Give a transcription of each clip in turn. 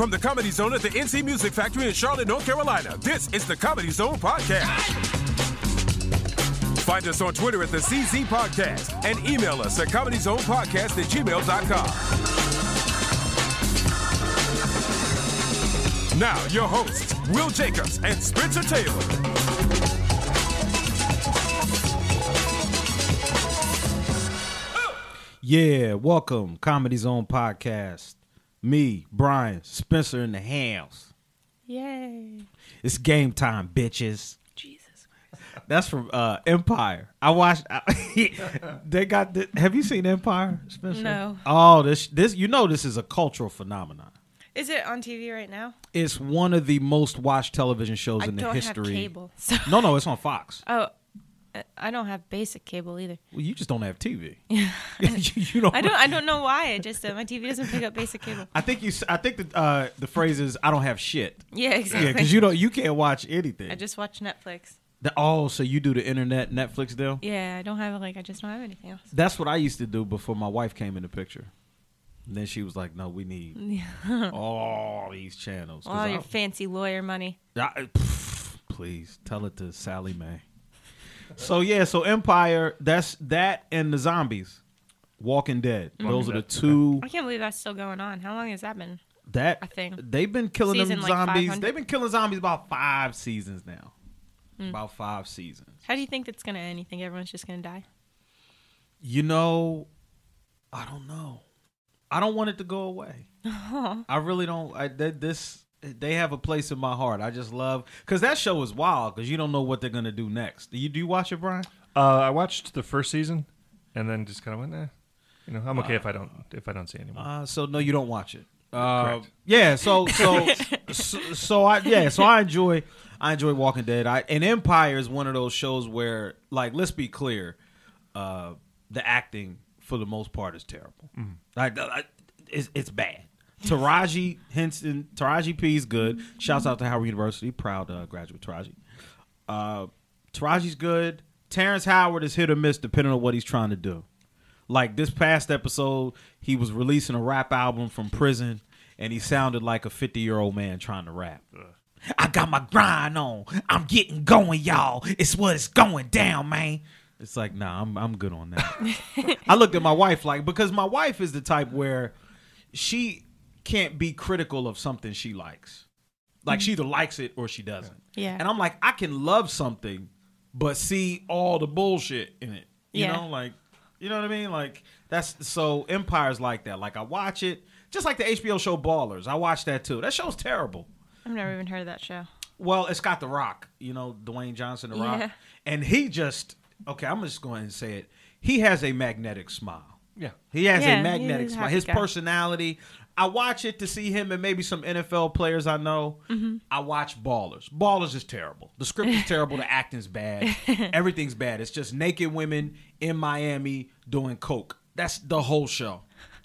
From the Comedy Zone at the NC Music Factory in Charlotte, North Carolina, this is the Comedy Zone Podcast. Find us on Twitter at the CZ Podcast and email us at comedyzonepodcast at gmail.com. Now, your hosts, Will Jacobs and Spencer Taylor. Yeah, welcome, Comedy Zone Podcast. Me, Brian, Spencer in the house. Yay. It's game time, bitches. Jesus. That's from uh, Empire. I watched. they got. The, have you seen Empire, Spencer? No. Oh, this this you know this is a cultural phenomenon. Is it on TV right now? It's one of the most watched television shows I in the don't history. have cable. So. No, no, it's on Fox. Oh, I- I don't have basic cable either. Well, you just don't have TV. you, you don't. I don't. I don't know why. It just uh, my TV doesn't pick up basic cable. I think you. I think the uh, the phrase is I don't have shit. Yeah, exactly. Yeah, because you don't. You can't watch anything. I just watch Netflix. The- oh, so you do the internet Netflix deal? Yeah, I don't have like I just don't have anything else. That's what I used to do before my wife came in the picture. And then she was like, "No, we need all these channels." All I- your fancy lawyer money. I- please tell it to Sallie Mae. So yeah, so Empire. That's that and the zombies, Walking Dead. Those are the two. I can't believe that's still going on. How long has that been? That I think they've been killing them like, zombies. 500? they've been killing zombies about five seasons now. Hmm. About five seasons. How do you think that's gonna end? You think everyone's just gonna die? You know, I don't know. I don't want it to go away. I really don't. I that this they have a place in my heart. I just love because that show is wild because you don't know what they're gonna do next. Do you do you watch it, Brian? Uh, I watched the first season, and then just kind of went, eh. You know, I'm okay if I don't if I don't see anymore. Uh, so no, you don't watch it. Uh, Correct. yeah. So so, so so I yeah. So I enjoy I enjoy Walking Dead. I and Empire is one of those shows where like let's be clear, uh, the acting for the most part is terrible. Like I, it's it's bad. Taraji Henson, Taraji P is good. Shouts out to Howard University, proud uh, graduate Taraji. Uh, Taraji's good. Terrence Howard is hit or miss depending on what he's trying to do. Like this past episode, he was releasing a rap album from prison, and he sounded like a 50 year old man trying to rap. I got my grind on. I'm getting going, y'all. It's what it's going down, man. It's like, nah, I'm I'm good on that. I looked at my wife like because my wife is the type where she can't be critical of something she likes. Like she either mm-hmm. likes it or she doesn't. Yeah. And I'm like, I can love something, but see all the bullshit in it. You Yeah. know, like you know what I mean? Like that's so Empire's like that. Like I watch it, just like the HBO show Ballers. I watch that too. That show's terrible. I've never even heard of that show. Well, it's got The Rock, you know, Dwayne Johnson, The Rock. Yeah. And he just, okay, I'm just going to say it. He has a magnetic smile. yeah. He has Yeah, a magnetic smile. His guy. personality. I watch it to see him and maybe some NFL players I know. Mm-hmm. I watch Ballers. Ballers is terrible. The script is terrible. The acting's bad. Everything's bad. It's just naked women in Miami doing coke. That's the whole show,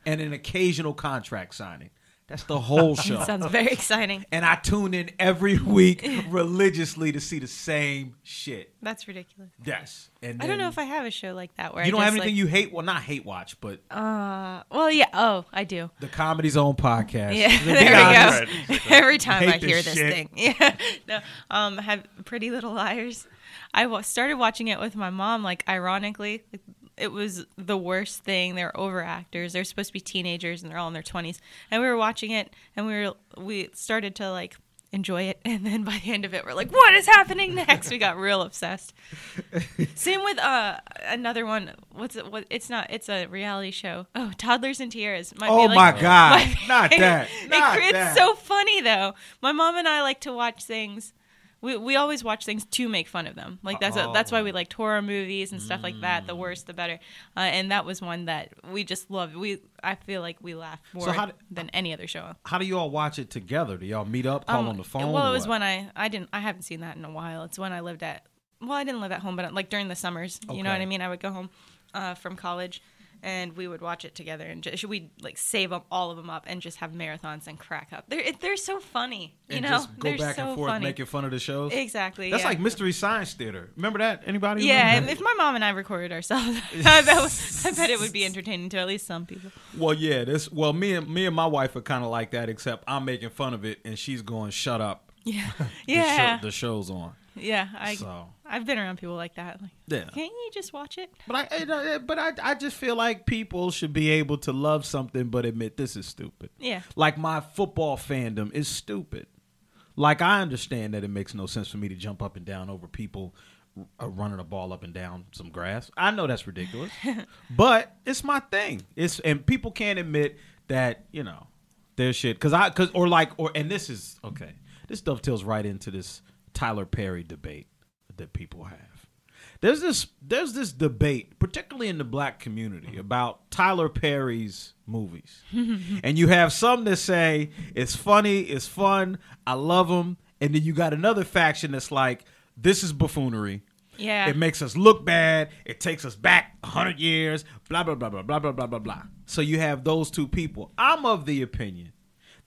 and an occasional contract signing. That's the whole show. Sounds very exciting. and I tune in every week religiously to see the same shit. That's ridiculous. Yes, and I don't know if I have a show like that where you I don't have just, anything like, you hate. Well, not hate watch, but Uh, well, yeah. Oh, I do. the Comedy Zone podcast. Yeah, To be there honest, we go. Every time hate I hear this this shit. thing, yeah. No, um, have Pretty Little Liars. I wa- started watching it with my mom. Like, ironically, it was the worst thing. They're over actors. They're supposed to be teenagers, and they're all in their twenties. And we were watching it, and we were we started to like enjoy it, and then by the end of it, we're like, "What is happening next?" we got real obsessed. Same with uh another one. What's it? What? It's not. It's a reality show. Oh, Toddlers and Tiaras. Might Oh be, my God. my Not that. It- Not it's that. so funny though. My mom and I like to watch things. We, we always watch things to make fun of them. Like that's a, that's why Oh. we liked horror movies and stuff like that. The worse, the better. Uh, and that was one that we just loved. We I feel like we laughed more d- than any other show. How do you all watch it together? Do y'all meet up, call Um, on the phone? Well, it was what? when I I didn't I haven't seen that in a while. It's when I lived at well I didn't live at home, but like during the summers, you know what I mean. I would go home uh, from college, and we would watch it together, and just, we'd like save up all of them up and just have marathons and crack up. They're they're so funny, you and know. just go they're back so and forth funny. making fun of the shows. Exactly. That's yeah. like Mystery Science Theater. Remember that? Anybody? Yeah, remember if my mom and I recorded ourselves, I, bet, I bet it would be entertaining to at least some people. Well, yeah. This. Well, me and me and my wife are kind of like that, except I'm making fun of it, and she's going, "Shut up." Yeah, The, yeah, show, the show's on. Yeah. I So. I've been around people like that. Like, Yeah. can't you just watch it? But I, but I, I just feel like people should be able to love something, but admit this is stupid. Yeah. Like my football fandom is stupid. Like I understand that it makes no sense for me to jump up and down over people uh, running a ball up and down some grass. I know that's ridiculous, but it's my thing. It's and people can't admit that you know their shit because I because or like or and this is okay. This dovetails right into this Tyler Perry debate that people have. There's this there's this debate, particularly in the black community, about Tyler Perry's movies. and you have some that say it's funny, it's fun, I love them, and then you got another faction that's like this is buffoonery. Yeah. It makes us look bad. It takes us back 100 years, blah blah blah blah blah blah blah blah blah. So you have those two people. I'm of the opinion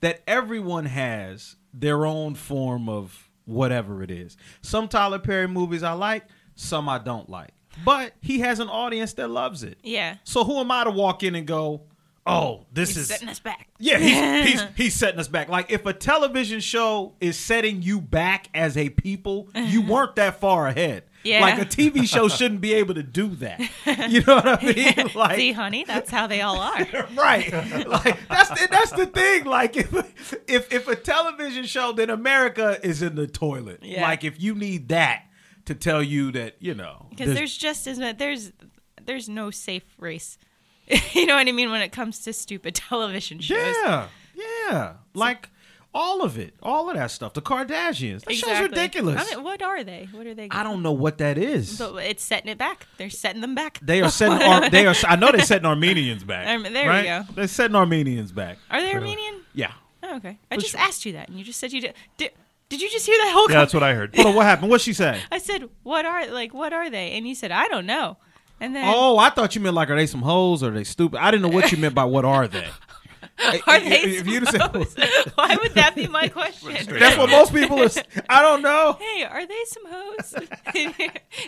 that everyone has their own form of whatever it is. Some Tyler Perry movies I like, some I don't like. But he has an audience that loves it. Yeah. So who am I to walk in and go, "Oh, this He's is setting us back. yeah, he's, he's he's setting us back. Like if a television show is setting you back as a people, you uh-huh. weren't that far ahead. Yeah. Like a TV show shouldn't be able to do that. You know what I mean? Like See, honey, that's how they all are. right. Like that's the, that's the thing. Like if if if a television show, then America is in the toilet. Yeah. Like if you need that to tell you that you know Because there's just as much, there's there's no safe race. you know what I mean when it comes to stupid television shows. yeah yeah like all of it all of that stuff the Kardashians that show's Exactly. ridiculous. I mean, what are they? What are they? I don't know what that is. But it's setting it back. They're setting them back. They are setting. Ar- they are. I know they're setting Armenians back. There we right? go. They're setting Armenians back. Are they Armenian? Yeah. Oh, okay. I For just sure. asked you that, and you just said you did. Did, did you just hear that whole? Yeah, con- that's what I heard. Hold on. What happened? What'd she say? I said, "What are like? What are they?" And you said, "I don't know." And then, Oh, I thought you meant like, are they some hoes or are they stupid? I didn't know what you meant by what are they. are they? If you'd some said, hoes? Why would that be my question? that's what most people are. I don't know. hey, are they some hoes?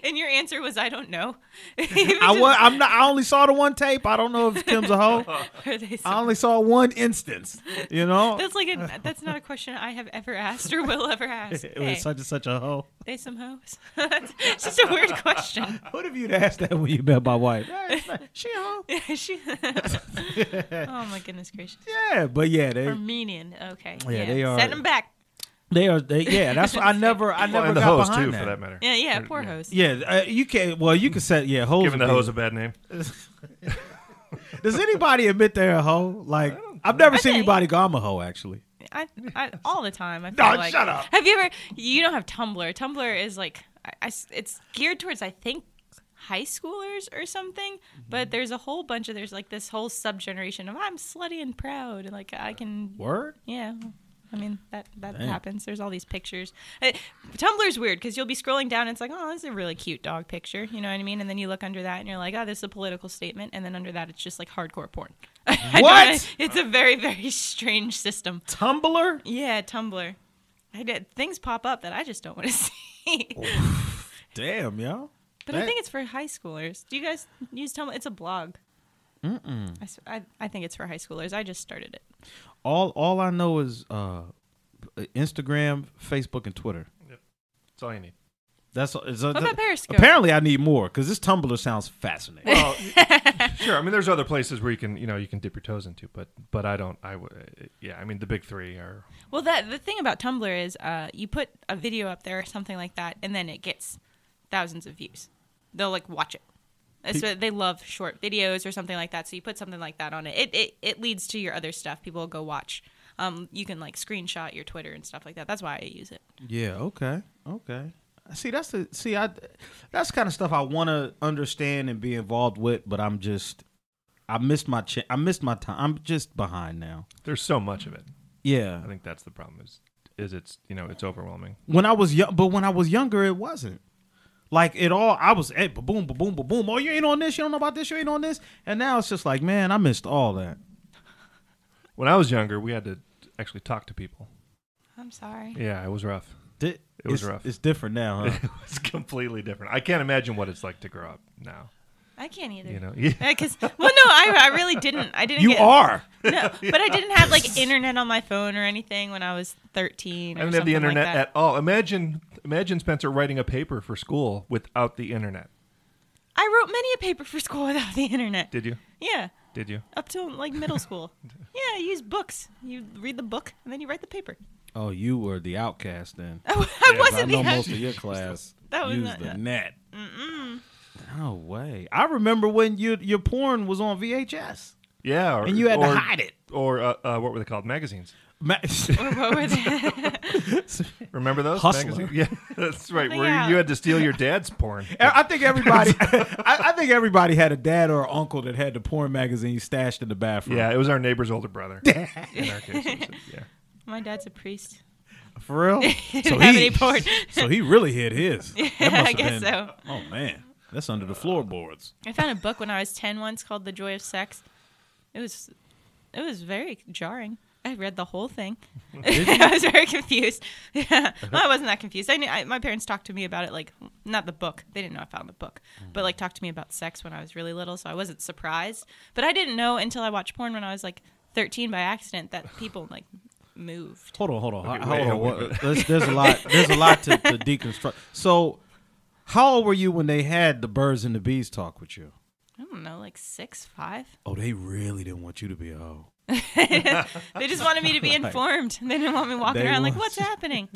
and your answer was, "I don't know." I was. I'm not. I only saw the one tape. I don't know if Kim's a hoe. Are they some I only saw one instance. You know. That's like a, that's not a question I have ever asked or will ever ask. It was Hey, such and such a hoe. they some hoes? it's just a weird question. What if you'd asked that when you met my wife? Hey, it's not- she a hoe. She- oh my goodness gracious! Yeah, but yeah, they Armenian. Okay. Yeah, Yeah, they are- Send them back. they are. They, yeah, that's. What I never. I Well, never and the got hose behind too, that. for that matter. Yeah, yeah. Or- Poor hoes. Yeah, uh, you can. Well, you can set. yeah. Hoes. Giving the would hose a bad name. Does anybody admit they're a hoe? Like I've never seen think- anybody go, "I'm a hoe." Actually, I, I all the time. I feel No, like. shut up. Have you ever? You don't have Tumblr. Tumblr is like, I, I s- it's geared towards I think high schoolers or something. Mm-hmm. But there's a whole bunch of there's like this whole subgeneration of I'm slutty and proud and like I can word. Yeah. I mean that that happens. There's all these pictures. Uh, Tumblr's weird because you'll be scrolling down and it's like, oh, this is a really cute dog picture. You know what I mean? And then you look under that and you're like, oh, this is a political statement. And then under that, it's just like hardcore porn. What? It's a very very strange system. Tumblr. Yeah, Tumblr. I did things pop up that I just don't want to see. Damn, yo. But I That- think it's for high schoolers. Do you guys use Tumblr? It's a blog. Mm-mm. I, s- I- I think it's for high schoolers. I just started it. All all I know is uh, Instagram, Facebook, and Twitter. That's all you need. That's is, uh, What about Periscope? Apparently, I need more because this Tumblr sounds fascinating. Well, sure. I mean, there's other places where you can, you know, you can dip your toes into, but but I don't. I would. Yeah. I mean, the big three are. Well, that the thing about Tumblr is, uh, you put a video up there or something like that, and then it gets thousands of views. They'll like watch it. That's what- they love short videos or something like that. So you put something like that on it. It it, it leads to your other stuff. People will go watch. Um, you can like screenshot your Twitter and stuff like that. That's why I use it. Yeah. Okay. Okay. See, that's the see. I that's kind of stuff I want to understand and be involved with, but I'm just I missed my ch- I missed my time. I'm just behind now. There's so much of it. Yeah. I think that's the problem. Is is it's you know it's overwhelming. When I was young, but when I was younger, it wasn't. Like it all, I was hey, boom, boom, boom, boom. Oh, you ain't on this. You don't know about this. You ain't on this. And now it's just like, man, I missed all that. When I was younger, we had to actually talk to people. I'm sorry. Yeah, it was rough. Di- It was rough. It's different now, huh? it was completely different. I can't imagine what it's like to grow up now. I can't either. You know, Because well, no, I, I really didn't. I didn't. you get, are. no, but I didn't have like internet on my phone or anything when I was 13. Or I didn't have the something like internet at all. Imagine, imagine Spencer writing a paper for school without the internet. I wrote many a paper for school without the internet. Did you? Yeah, Did you? up till like middle school. yeah, you use books. You read the book and then you write the paper. Oh, you were the outcast then. I, I 'Cause I wasn't know the most of your class That was used not- the net. Mm-mm. No way. I remember when you, your porn was on VHS Yeah, or, and you had or, to hide it. Or uh, uh, what were they called? Magazines. Ma- what were they? Remember those Hustler. magazines? Yeah, that's right. Where Yeah. you had to steal your dad's porn. I think everybody, I, I think everybody had a dad or uncle that had the porn magazine stashed in the bathroom. Yeah, it was our neighbor's older brother. In our case, it yeah. My dad's a priest. for real. didn't have any porn. so he really hid his. That must I have guess been- so. Oh man, that's under the floorboards. I found a book when I was 10 once called The Joy of Sex. It was it was very jarring. I read the whole thing. I was very confused. Yeah. Well, I wasn't that confused. I, knew, I my parents talked to me about it like not the book. They didn't know I found the book. But mm-hmm. like talked to me about sex when I was really little, so I wasn't surprised. But I didn't know until I watched porn when I was like 13 by accident that people like moved. Hold on, hold on, Okay, hold wait, on. wait, What- There's, there's a lot. There's a lot to, to deconstruct. So, how old were you when they had the birds and the bees talk with you? I don't know, like 6, 5. Oh, they really didn't want you to be a hoe. They just wanted me to be informed. They didn't want me walking They around like what's happening.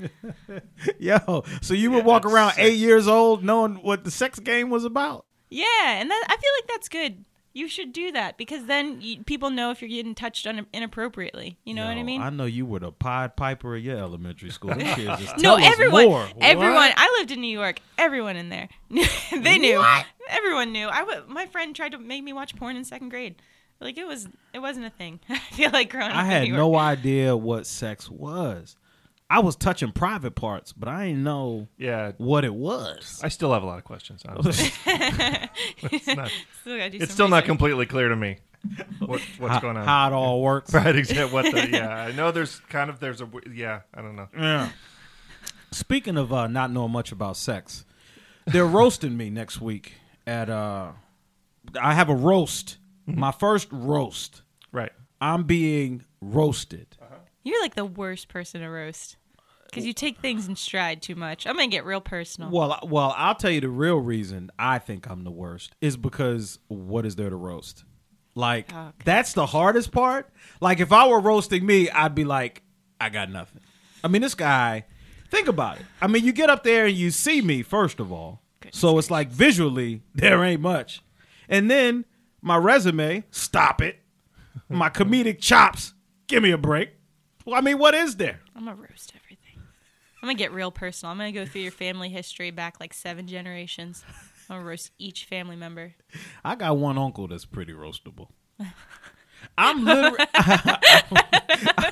Yo, so you would walk around sick. eight years old knowing what the sex game was about? Yeah, and that I feel like that's good. You should do that because then you, people know if you're getting touched un- inappropriately. You know what I mean? I know you were the Pied Piper of your elementary school. This shit just no, everyone, everyone. What? I lived in New York. Everyone in there, they knew. Everyone knew. I w- my friend tried to make me watch porn in second grade. Like it was, it wasn't a thing. I feel like growing up. I had no idea what sex was. I was touching private parts, but I didn't know Yeah, what it was. I still have a lot of questions. Honestly. it's not, Still do it's still not completely clear to me what, what's how, going on. How it all works. Right, exactly. What the? Yeah, I know. There's kind of there's a yeah. I don't know. Yeah. Speaking of uh, not knowing much about sex, they're roasting me next week at. uh I have a roast. My first roast. Right. I'm being roasted. You're like the worst person to roast because you take things in stride too much. I'm gonna get real personal. Well, well, I'll tell you the real reason I think I'm the worst is because what is there to roast? Like oh, Okay. that's the hardest part. Like if I were roasting me, I'd be like, I got nothing. I mean, this guy. Think about it. I mean, you get up there and you see me first of all, Goodness so it's like visually there ain't much, and then my resume, stop it. My comedic chops, give me a break. Well, I mean, what is there? I'm gonna roast everything. I'm gonna get real personal. I'm gonna go through your family history back like seven generations. I'm gonna roast each family member. I got one uncle that's pretty roastable. I'm literally.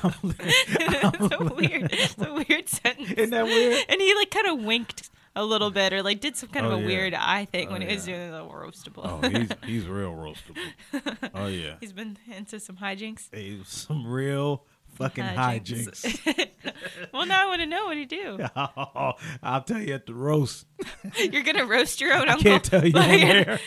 it's a weird, it's a weird sentence. Isn't that weird? And he like kind of winked a little bit, or like did some kind Oh, of a yeah. weird eye thing when Oh, he was doing the roastable. Oh, he's he's real roastable. Oh yeah, He's been into some hijinks. hey, some real fucking ah, hijinks. well, now I want to know what he do. Oh, I'll tell you at the roast. You're gonna roast your own I uncle. can't tell you Like.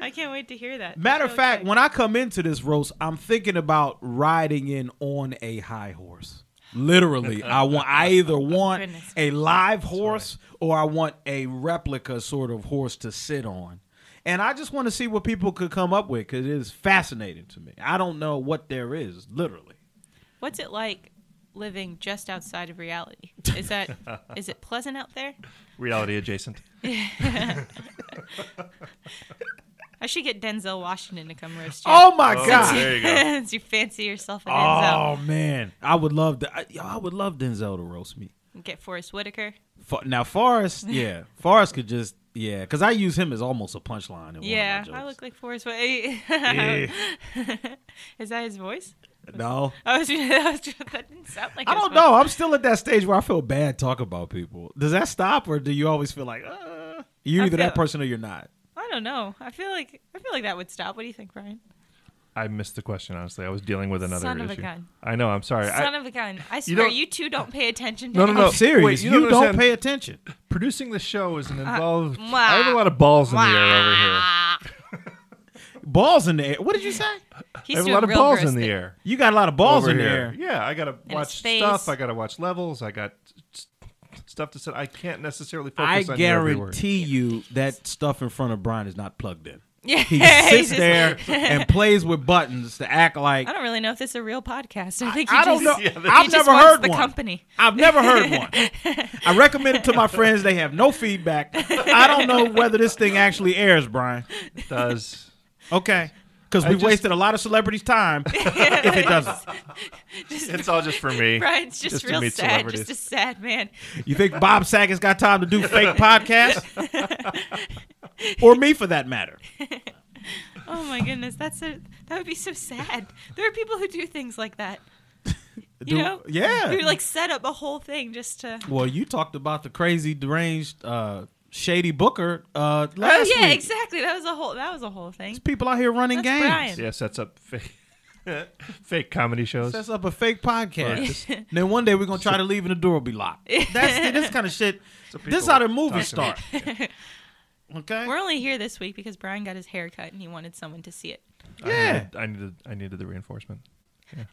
I can't wait to hear that. Matter of fact, when I come into this roast, I'm thinking about riding in on a high horse. Literally, I want. I either oh, want Goodness. a live horse or I want a replica sort of horse to sit on. And I just want to see what people could come up with because it is fascinating to me. I don't know what there is, literally. What's it like living just outside of reality? Is that is it pleasant out there? Reality adjacent. I should get Denzel Washington to come roast you. Oh my Oh, god! there you go. Since you fancy yourself a Denzel. Oh man, I would love to. I, yo, I would love Denzel to roast me. Get Forest Whitaker. For, now Forest, yeah, Forest could just yeah, because I use him as almost a punchline. In one of my Yeah, jokes. I look like Forest Whitaker. Yeah. Is that his voice? No, I was, I was that didn't sound like I don't know. I'm still at that stage where I feel bad talking about people. Does that stop, or do you always feel like, uh, You're I either that person or you're not. I don't know. I feel like I feel like that would stop. What do you think, Brian? I missed the question. Honestly, I was dealing with another Son of a issue. gun. I know. I'm sorry. Son I, of a gun! I swear, don't- you, two don't pay attention. To No, no, no. I'm serious. Wait, you you don't don't pay attention. producing the show is an involved. Uh, I have a lot of balls in the air over here. Balls in the air. What did you say? He's I have a lot of balls in the thing. air. You got a lot of balls over in the here. air. Yeah, I gotta his watch face. stuff. I gotta watch levels. I got s- stuff to say. I can't necessarily focus I on your every word. guarantee you that stuff in front of Brian is not plugged in. Yeah, He sits just- there and plays with buttons to act like I don't really know if this is a real podcast. I think he I don't know. Yeah, he I've just never wants heard the one. company. I've never heard one. I recommend it to my friends. They have no feedback. I don't know whether this thing actually airs, Brian. It does. Okay. Because we just- wasted a lot of celebrities' time if it doesn't. It's all just for me. Brian's just, Just to real meet sad, just a sad man. You think Bob Saget's got time to do fake podcasts? or me, for that matter. Oh my goodness, that's a that would be so sad. There are people who do things like that. You Do- know, yeah. who like set up a whole thing just to. Well, you talked about the crazy, deranged, uh, shady Booker uh, last oh yeah, week. exactly. That was a whole. That was a whole thing. There's people out here running That's games. Brian. Yeah, sets up fake, fake comedy shows. Sets up a fake podcast. and then one day we're gonna try to leave and the door will be locked. That's this kind of shit. people This is how the talk movies to me. start. Okay. We're only here this week because Brian got his hair cut and he wanted someone to see it. I Yeah. needed, I needed. I needed the reinforcement.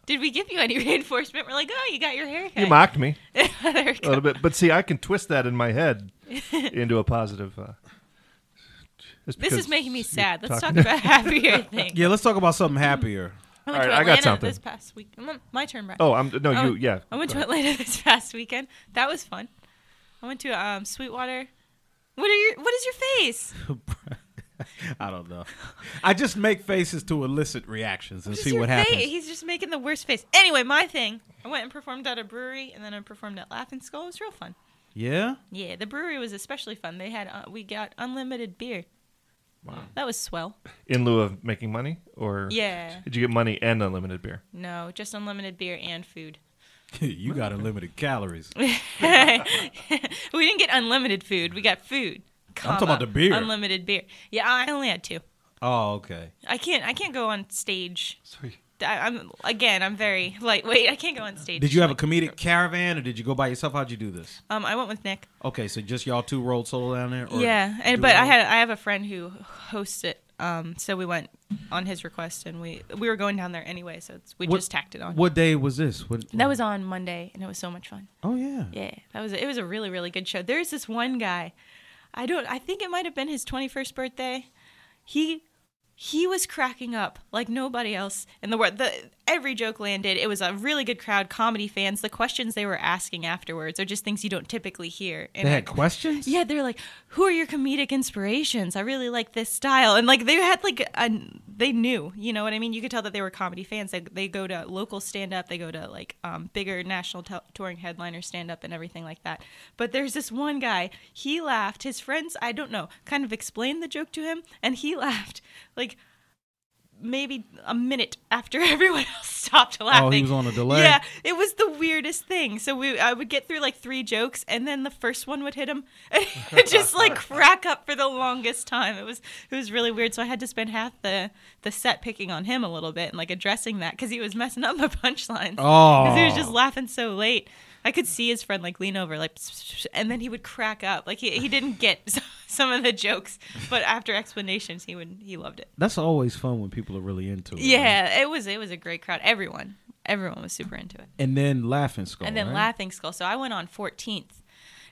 Did we give you any reinforcement? We're like, oh, you got your hair cut. You mocked me there we a go. little bit, but see, I can twist that in my head into a positive. Uh, This is making me sad. Let's talk about happier things. Yeah, let's talk about something happier. I went All to right, I got something. this past week. My turn, Brian. Oh, I'm no, you. Yeah, I went to ahead. Atlanta this past weekend. That was fun. I went to um, Sweetwater. What are your What is your face? I don't know. I just make faces to elicit reactions and see your what face? happens. He's just making the worst face. Anyway, my thing. I went and performed at a brewery, and then I performed at Laughing Skull. It was real fun. Yeah. Yeah, the brewery was especially fun. They had uh, we got unlimited beer. Wow, that was swell. in lieu of making money, or Yeah. did you get money and unlimited beer? No, just unlimited beer and food. you got unlimited calories. we didn't get unlimited food. We got food. Talking about the beer. Unlimited beer. Yeah, I only had two. Oh, okay. I can't. I can't go on stage. Sorry. I, I'm again. I'm very lightweight. I can't go on stage. Did you have a comedic caravan or did you go by yourself? How'd you do this? Um, I went with Nick. Okay, so just y'all two rolled solo down there? Or yeah, and but I had I have a friend who hosts it. Um, so we went on his request, and we we were going down there anyway. So it's, we What- just tacked it on. What day was this? What, That was on Monday, and it was so much fun. Oh yeah. Yeah, that was it. Was a really really good show. There's this one guy. I don't. I think it might have been his 21st birthday. He he was cracking up like nobody else in the world. The every joke landed. It was a really good crowd, comedy fans. The questions they were asking afterwards are just things you don't typically hear. And They I- had questions? yeah, they're like, "Who are your comedic inspirations? I really like this style." And like they had like a, they knew, you know what I mean? You could tell that they were comedy fans. They they go to local stand up, they go to like um, bigger national t- touring headliner stand up and everything like that. But there's this one guy, he laughed. His friends, I don't know, kind of explained the joke to him and he laughed like maybe a minute after everyone else stopped laughing. Oh, he was on a delay? Yeah, it was the weirdest thing. So we, I would get through like three jokes, and then the first one would hit him, and just like crack up for the longest time. It was, it was really weird. So I had to spend half the the set picking on him a little bit and like addressing that because he was messing up my punchlines. Oh. because he was just laughing so late. I could see his friend like lean over, like, and then he would crack up. Like he, he didn't get some of the jokes, but after explanations, he would he loved it. That's always fun when people are really into it. right? Yeah, it was it was a great crowd. Everyone, everyone was super into it. And then Laughing Skull. and then right? Laughing Skull. So I went on 14th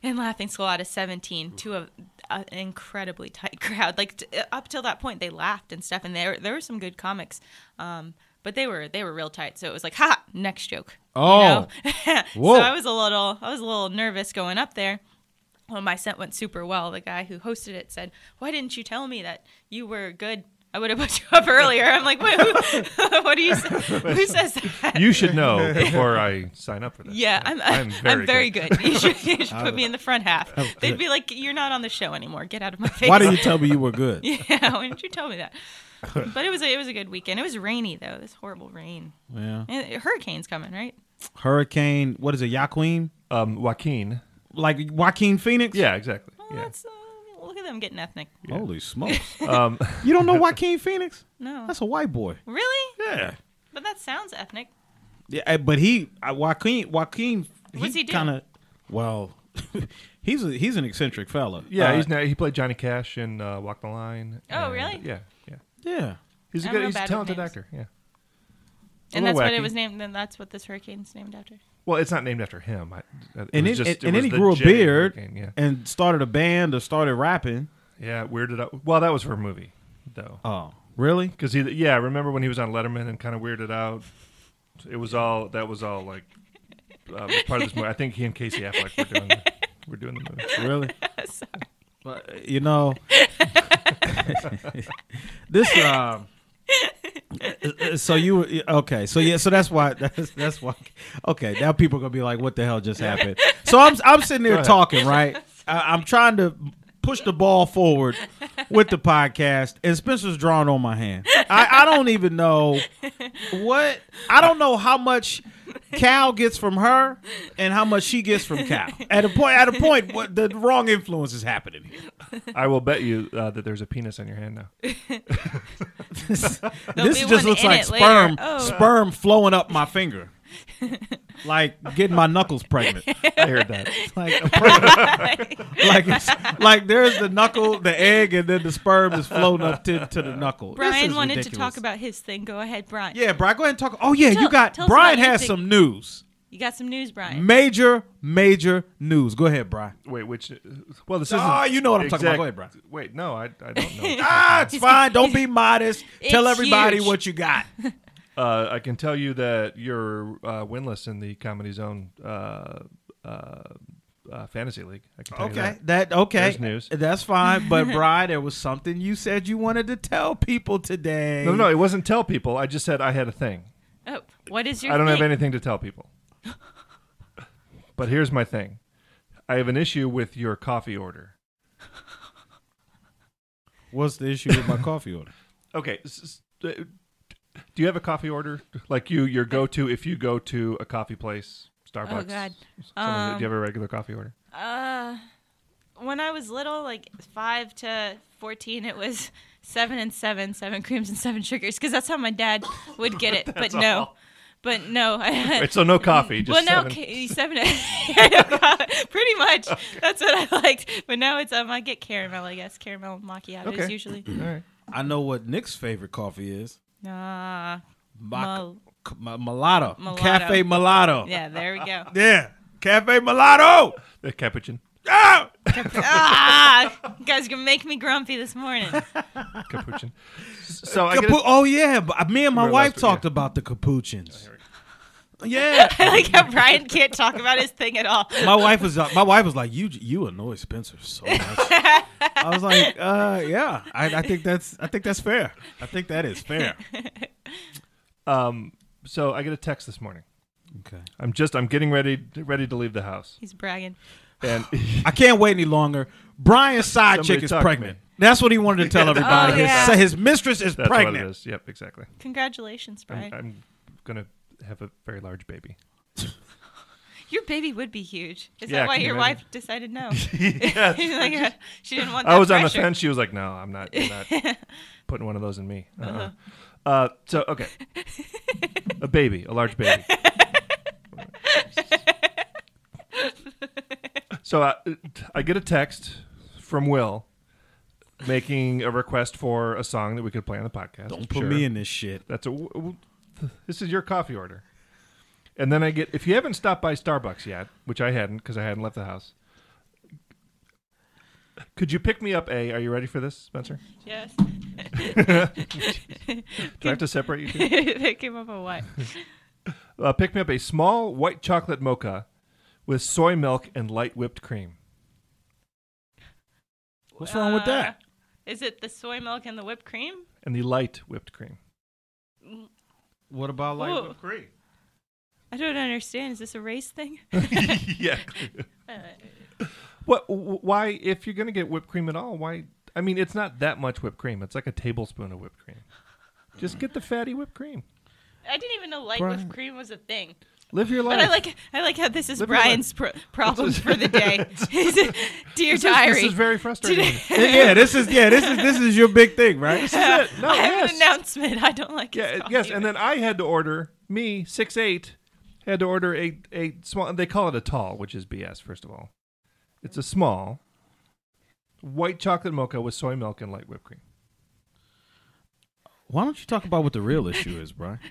and Laughing Skull out of 17 to a, a an incredibly tight crowd. Like t- up till that point, they laughed and stuff, and there there were some good comics, um, but they were they were real tight. So it was like, ha, next joke. you Oh. know? Whoa. so I was a little I was a little nervous going up there. Well, my set went super well. The guy who hosted it said, "Why didn't you tell me that you were good?" I would have put you up earlier. I'm like, Wait, who, what do you say? Who says that? You should know before I sign up for this. Yeah, I'm. I'm I'm very very, good. good. You should, you should put me in the front half. They'd be like, "You're not on the show anymore. Get out of my face." Why didn't you tell me you were good? Yeah, why didn't you tell me that? But it was a, it was a good weekend. It was rainy though. This horrible rain. Yeah. And hurricane's coming, right? Hurricane, what is it, Joaquin? Um, Joaquin. Like Joaquin Phoenix? Yeah, exactly. Well, Yeah. That's look at them getting ethnic. Holy smokes! Um, you don't know Joaquin Phoenix? No, That's a white boy. really? Yeah. But that sounds ethnic. Yeah, eh, but he uh, Joaquin Joaquin What's he do? kind of well, he's a, he's an eccentric fella. yeah, Uh, he's now, he played Johnny Cash in uh, Walk the Line. Oh, and- really? Yeah, yeah. yeah. He's a I'm good. real He's a with talented names. actor. Yeah. And little that's what it was named. Then that's what this hurricane's named after. Well, it's not named after him. I, it And, was it, just- and, it and was then he the grew a J beard Hurricane, Yeah. and started a band or started rapping. Yeah. Weirded out. Well, that was for a movie, though. Oh, really? Because he, yeah, I remember when he was on Letterman and kind of weirded out? It was all that was all like uh, was part of this movie. I think he and Casey Affleck were doing the, were doing the movie. Really? But, uh, you know, this. Uh, Uh, so you okay? So yeah, so that's why that's that's why. Okay, now people are gonna be like, "What the hell just happened?" So I'm I'm sitting there talking, right? I, I'm trying to push the ball forward with the podcast, and Spencer's drawing on my hand. I, I don't even know what. I don't know how much Cal gets from her and how much she gets from Cal. At a point, at a point, what the wrong influence is happening here. I will bet you uh, that there's a penis on your hand now. this There'll just looks like sperm, Oh. sperm flowing up my finger, like getting my knuckles pregnant. I heard that. Like, like, it's, like there's the knuckle, the egg, and then the sperm is floating up to, to the knuckle. Brian is wanted to talk about his thing. Go ahead, Brian. Yeah, Brian, go ahead and talk. Oh yeah, you got Brian has some news. You got some news, Brian. Major, major news. Go ahead, Brian. Wait, which? Well, this Oh, isn't. you know what I'm talking about. Go ahead, Brian. Wait, no, I, I don't know. Ah, it's fine. Don't be modest. Tell everybody huge. what you got. Uh, I can tell you that you're uh, winless in the Comedy Zone uh, uh, uh, fantasy league. I can tell you Okay, that. that okay. There's news. That's fine. But Brian, there was something you said you wanted to tell people today. No, no, it wasn't tell people. I just said I had a thing. Oh, what is your? I don't thing? have anything to tell people. But here's my thing. I have an issue with your coffee order. What's the issue with my coffee order? Okay. s- s- Do you have a coffee order like you your go to if you go to a coffee place, Starbucks? Oh God. something- do you have a regular coffee order? Uh, when I was little, like five to fourteen, it was seven and seven, seven creams and seven sugars, because that's how my dad would get it. but no, all. But no. Right, so no coffee. Just well, no, seven. ca- seven. pretty much. That's what I liked. But now it's um, I get caramel. I guess caramel macchiatos Okay. usually. All right. I know what Nick's favorite coffee is. Ah, Mac- Mal- c- mulatto. Mulatto. Cafe Mulatto. yeah. There we go. Yeah. Cafe Mulatto. The Capuchin. Ah! ah, you guys are gonna make me grumpy this morning. Capuchin. So I Capu- get oh yeah, me and my wife last week, talked yeah. about the capuchins. Yeah, I like how Brian can't talk about his thing at all. my wife was uh, my wife was like, "You you annoy Spencer so much." I was like, uh, "Yeah, I, I think that's I think that's fair. I think that is fair." um. So I get a text this morning. Okay, I'm just I'm getting ready ready to leave the house, He's bragging. and I can't wait any longer. Brian's side Somebody chick is talk to pregnant. me. That's what he wanted to tell everybody. Oh, his, yeah. so his mistress is that's what it pregnant. is. Yep, exactly. Congratulations, I'm, Brian. I'm gonna have a very large baby. Your baby would be huge. Is Yeah, that why can you your imagine? wife decided no? yeah, like, uh, she didn't want. That I was on the pressure. fence. She was like, "No, I'm not. I'm not putting one of those in me." Uh-uh. Uh, so okay, a baby, a large baby. so I, I get a text from Will making a request for a song that we could play on the podcast. Don't put Sure. me in this shit. That's a. w- w- This is your coffee order. And then I get if you haven't stopped by Starbucks yet, which I hadn't because I hadn't left the house. Could you pick me up a? Are you ready for this, Spencer? Yes. Do I have to separate you two? they came up with what? Uh, pick me up a small white chocolate mocha with soy milk and light whipped cream. What's wrong with that? Uh, Is it the soy milk and the whipped cream? And the light whipped cream. What about like Whoa. whipped cream? I don't understand. Is this a race thing? yeah. Uh. what? Why? If you're gonna get whipped cream at all, why? I mean, it's not that much whipped cream. It's like a tablespoon of whipped cream. Just get the fatty whipped cream. I didn't even know light Brian. whipped cream was a thing. Live your life. But I like I like how this is Live. Brian's pro- problems for the day. Dear this, is, diary. this is very frustrating. yeah, this is yeah, this is this is your big thing, right? This is uh, it. No, I have yes. an announcement. I don't like. his Yeah, coffee. yes, and then I had to order me six eight had to order a a small. They call it a tall, which is BS. First of all, it's a small white chocolate mocha with soy milk and light whipped cream. Why don't you talk about what the real issue is, Brian?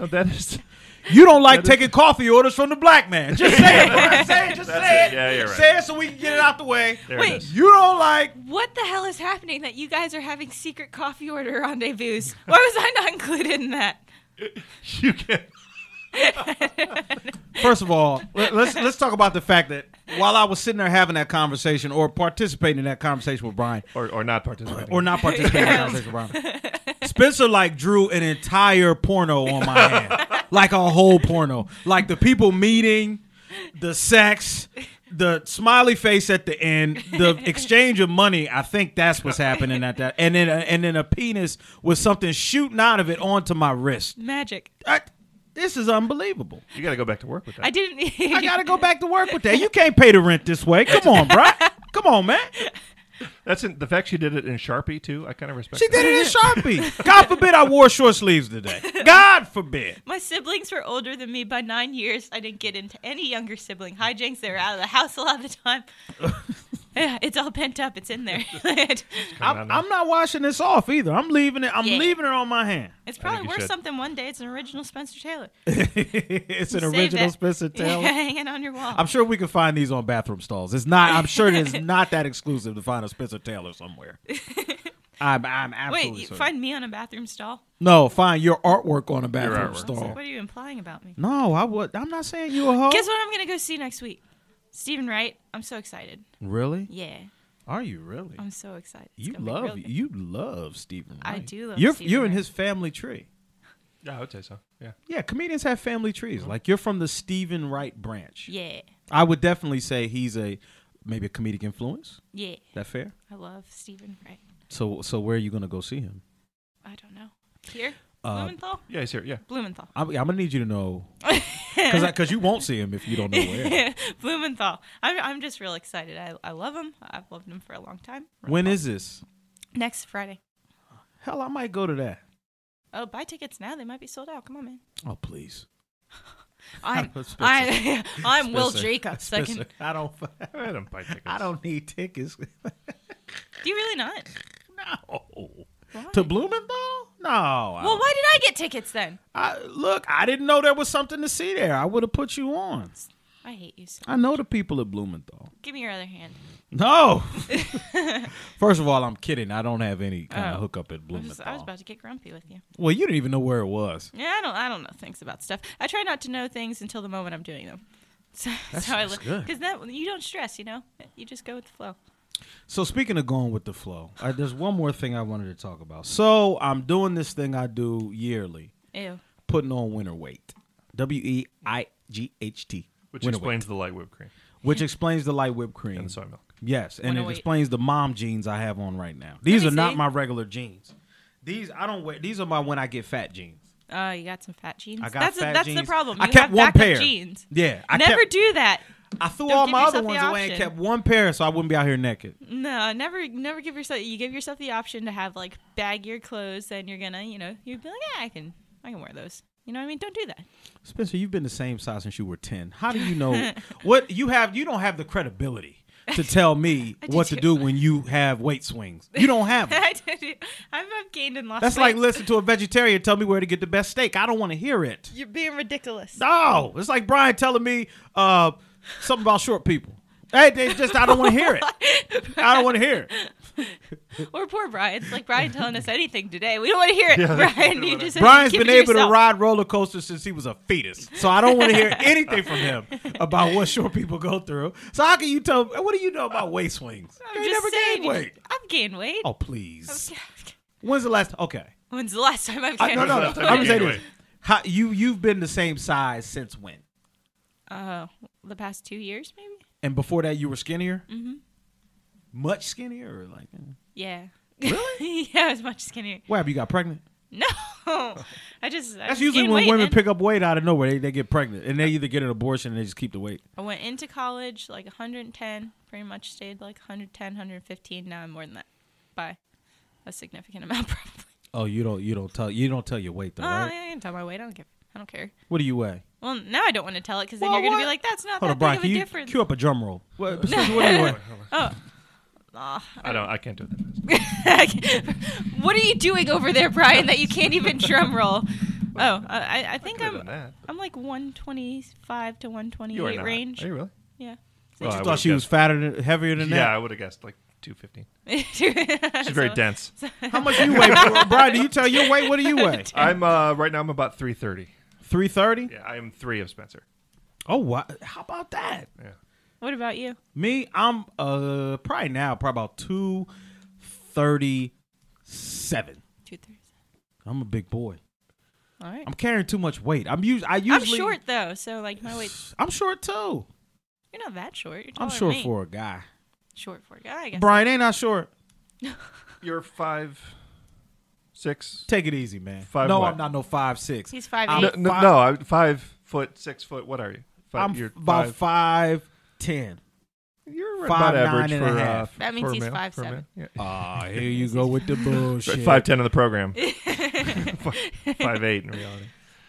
No, that is You don't like That is- taking coffee orders from the black man. Just say it, Brian. Say it. Just That's say it. it. Yeah, you're right. Say it so we can get it out the way. there Wait. it is. You don't like. What the hell is happening that you guys are having secret coffee order rendezvous? Why was I not included in that? You can. First of all, let, let's let's talk about the fact that while I was sitting there having that conversation or participating in that conversation with Brian, Or, or not participating. or not participating in that conversation with Brian, Spencer like drew an entire porno on my hand, like a whole porno, like the people meeting, the sex. The smiley face at the end, the exchange of money. I think that's what's happening at that, and then a, and then a penis with something shooting out of it onto my wrist. Magic. I, this is unbelievable. You got to go back to work with that. I didn't. I gotta go back to work with that. You can't pay the rent this way. Come on, bro. Come on, man. That's in, the fact she did it in Sharpie too. I kind of respect. She that. did it in Sharpie. God forbid I wore short sleeves today. God forbid. My siblings were older than me by nine years. I didn't get into any younger sibling hijinks. They were out of the house a lot of the time. yeah, it's all pent up. It's in there. I'm, I'm not washing this off either. I'm leaving it. I'm Yeah. leaving it on my hand. It's probably you worth should. something one day. It's an original Spencer Taylor. it's an Save original it. Spencer Taylor. Yeah, hanging on your wall. I'm sure we can find these on bathroom stalls. It's not. I'm sure it's not that exclusive to find a Spencer Taylor somewhere. I'm. I'm Wait, absolutely. you certain. find me on a bathroom stall? no, find your artwork on a bathroom artwork. stall. What are you implying about me? No, I would. I'm not saying you a hoe. Guess what I'm gonna go see next week? Steven Wright. I'm so excited. Really? Yeah, Are you really? I'm so excited. It's You love real you love Steven. Wright. I do love You're Steven you're in his family tree. Yeah, I would say so. Yeah. Yeah, comedians have family trees. Mm-hmm. Like you're from the Steven Wright branch. Yeah, I would definitely say he's a maybe a comedic influence. yeah. That fair? I love Steven Wright. So so where are you gonna go see him? I don't know. Here, Uh, Blumenthal. Yeah, he's here. Yeah. Blumenthal. I'm, I'm gonna need you to know because because you won't see him if you don't know where. Blumenthal. I'm I'm just real excited. I I love him. I've loved him for a long time. when is this? Next Friday. Hell, I might go to that. Oh, buy tickets now. They might be sold out. Come on, man. Oh please. I'm. I, I'm Will Spencer. Jacobs. I can, I don't. I don't buy tickets. I don't need tickets. do you really not? no. Why? To Blumenthal? No. I well, don't- why did I get tickets then? I, look, I didn't know there was something to see there. I would have put you on. I hate you. So. I know the people at Blumenthal. Give me your other hand. No. First of all, I'm kidding. I don't have any kind of Oh. hookup at I was, I was about to get grumpy with you. well, you didn't even know where it was. Yeah, I don't. I don't know things about stuff. I try not to know things until the moment I'm doing them. So that's how I look. Because that you don't stress. You know, you just go with the flow. So speaking of going with the flow, I, there's one more thing I wanted to talk about. So I'm doing this thing I do yearly, Ew. putting on winter weight. W e i g h t. Which Winter explains the light whipped cream which explains the light whipped cream. and the soy milk. Yes, and Winter it weight. explains the mom jeans I have on right now. These me are not my regular jeans. These I don't wear. These are my when I get fat jeans. Uh, you got some fat jeans. I got that's fat that's jeans. the problem. I kept have one backup pair. jeans. Yeah, I never kept, do that. I threw Don't all my other ones away and kept one pair so I wouldn't be out here naked. No, never, never give yourself. You give yourself the option to have like baggier clothes. Then you're gonna, you know, you'd be like, yeah, I can, I can wear those. You know what I mean? Don't do that. Spencer, you've been the same size since you were ten. How do you know what you have? You don't have the credibility to tell me what to do when you have weight swings. You don't have them. I did- I've, I've gained and lost. That's weight. like listening to a vegetarian tell me where to get the best steak. I don't want to hear it. You're being ridiculous. No, it's like Brian telling me uh, something about short people. Hey, they just I don't want to hear it. I don't want to hear it. Or poor Brian. It's like Brian telling us anything today. We don't want to hear it, Brian. You just Brian's keep been it to able to ride roller coasters since he was a fetus, so I don't want to hear anything from him about what short people go through. So how can you tell? What do you know about weight swings? I'm you just never saying, gained weight. I've gained weight. Oh please. When's the last? Okay. When's the last time I've I, gained no, no, no. I'm gonna say this. How, you you've been the same size since when? Uh, the past two years, maybe. And before that, you were skinnier. Mm-hmm. Much skinnier, or like? eh? Yeah. Really? yeah, I was much skinnier. What? have You got pregnant? No, I just I That's just usually when women pick up weight out of nowhere. They, they get pregnant and they either get an abortion and they just keep the weight. I went into college like 110, pretty much stayed like 110, 115. Now I'm more than that by a significant amount, probably. Oh, you don't you don't tell you don't tell your weight though, Oh, right? I can tell my weight. I don't give. I don't care. What do you weigh? Well, now I don't want to tell it because then Well, you're gonna be like, "That's not Hold that on, Brian. big of a you difference." cue up a drum roll? What, what do you weigh? Oh, Aw, I don't. I can't do that. what are you doing over there, Brian? That you can't even drum roll? Oh, I, I think Could have I'm that. I'm like 125 to You are 128 range. Are you really? Yeah. Well, I I would've thought she was guessed- fatter, than, heavier than that. Yeah, I would have guessed like two fifteen. She's She's very dense. How much do you weigh, Brian? Do you tell your weight? What do you weigh? I'm uh right now. I'm about three thirty. Three thirty. Yeah, I am three of Spencer. Oh, what? How about that? Yeah. What about you? Me, I'm uh probably now probably about two thirty seven. Two thirds. I'm a big boy. All right. I'm carrying too much weight. I'm us- I I'm short though, so like my weight. I'm short too. You're not that short. You're I'm taller than short me. for a guy. short for a guy. I guess. Brian ain't not short. You're five, six. Take it easy, man. Five no, what? I'm not no five six. He's five I'm No, eight. no, five- no, I'm five foot, six foot. What are you? Five, I'm you're about five. five ten. You're five, about nine average and for a uh, half. That means he's male, five seven. Yeah. Ah, here you go with the bullshit. Five ten in the program. five eight in reality.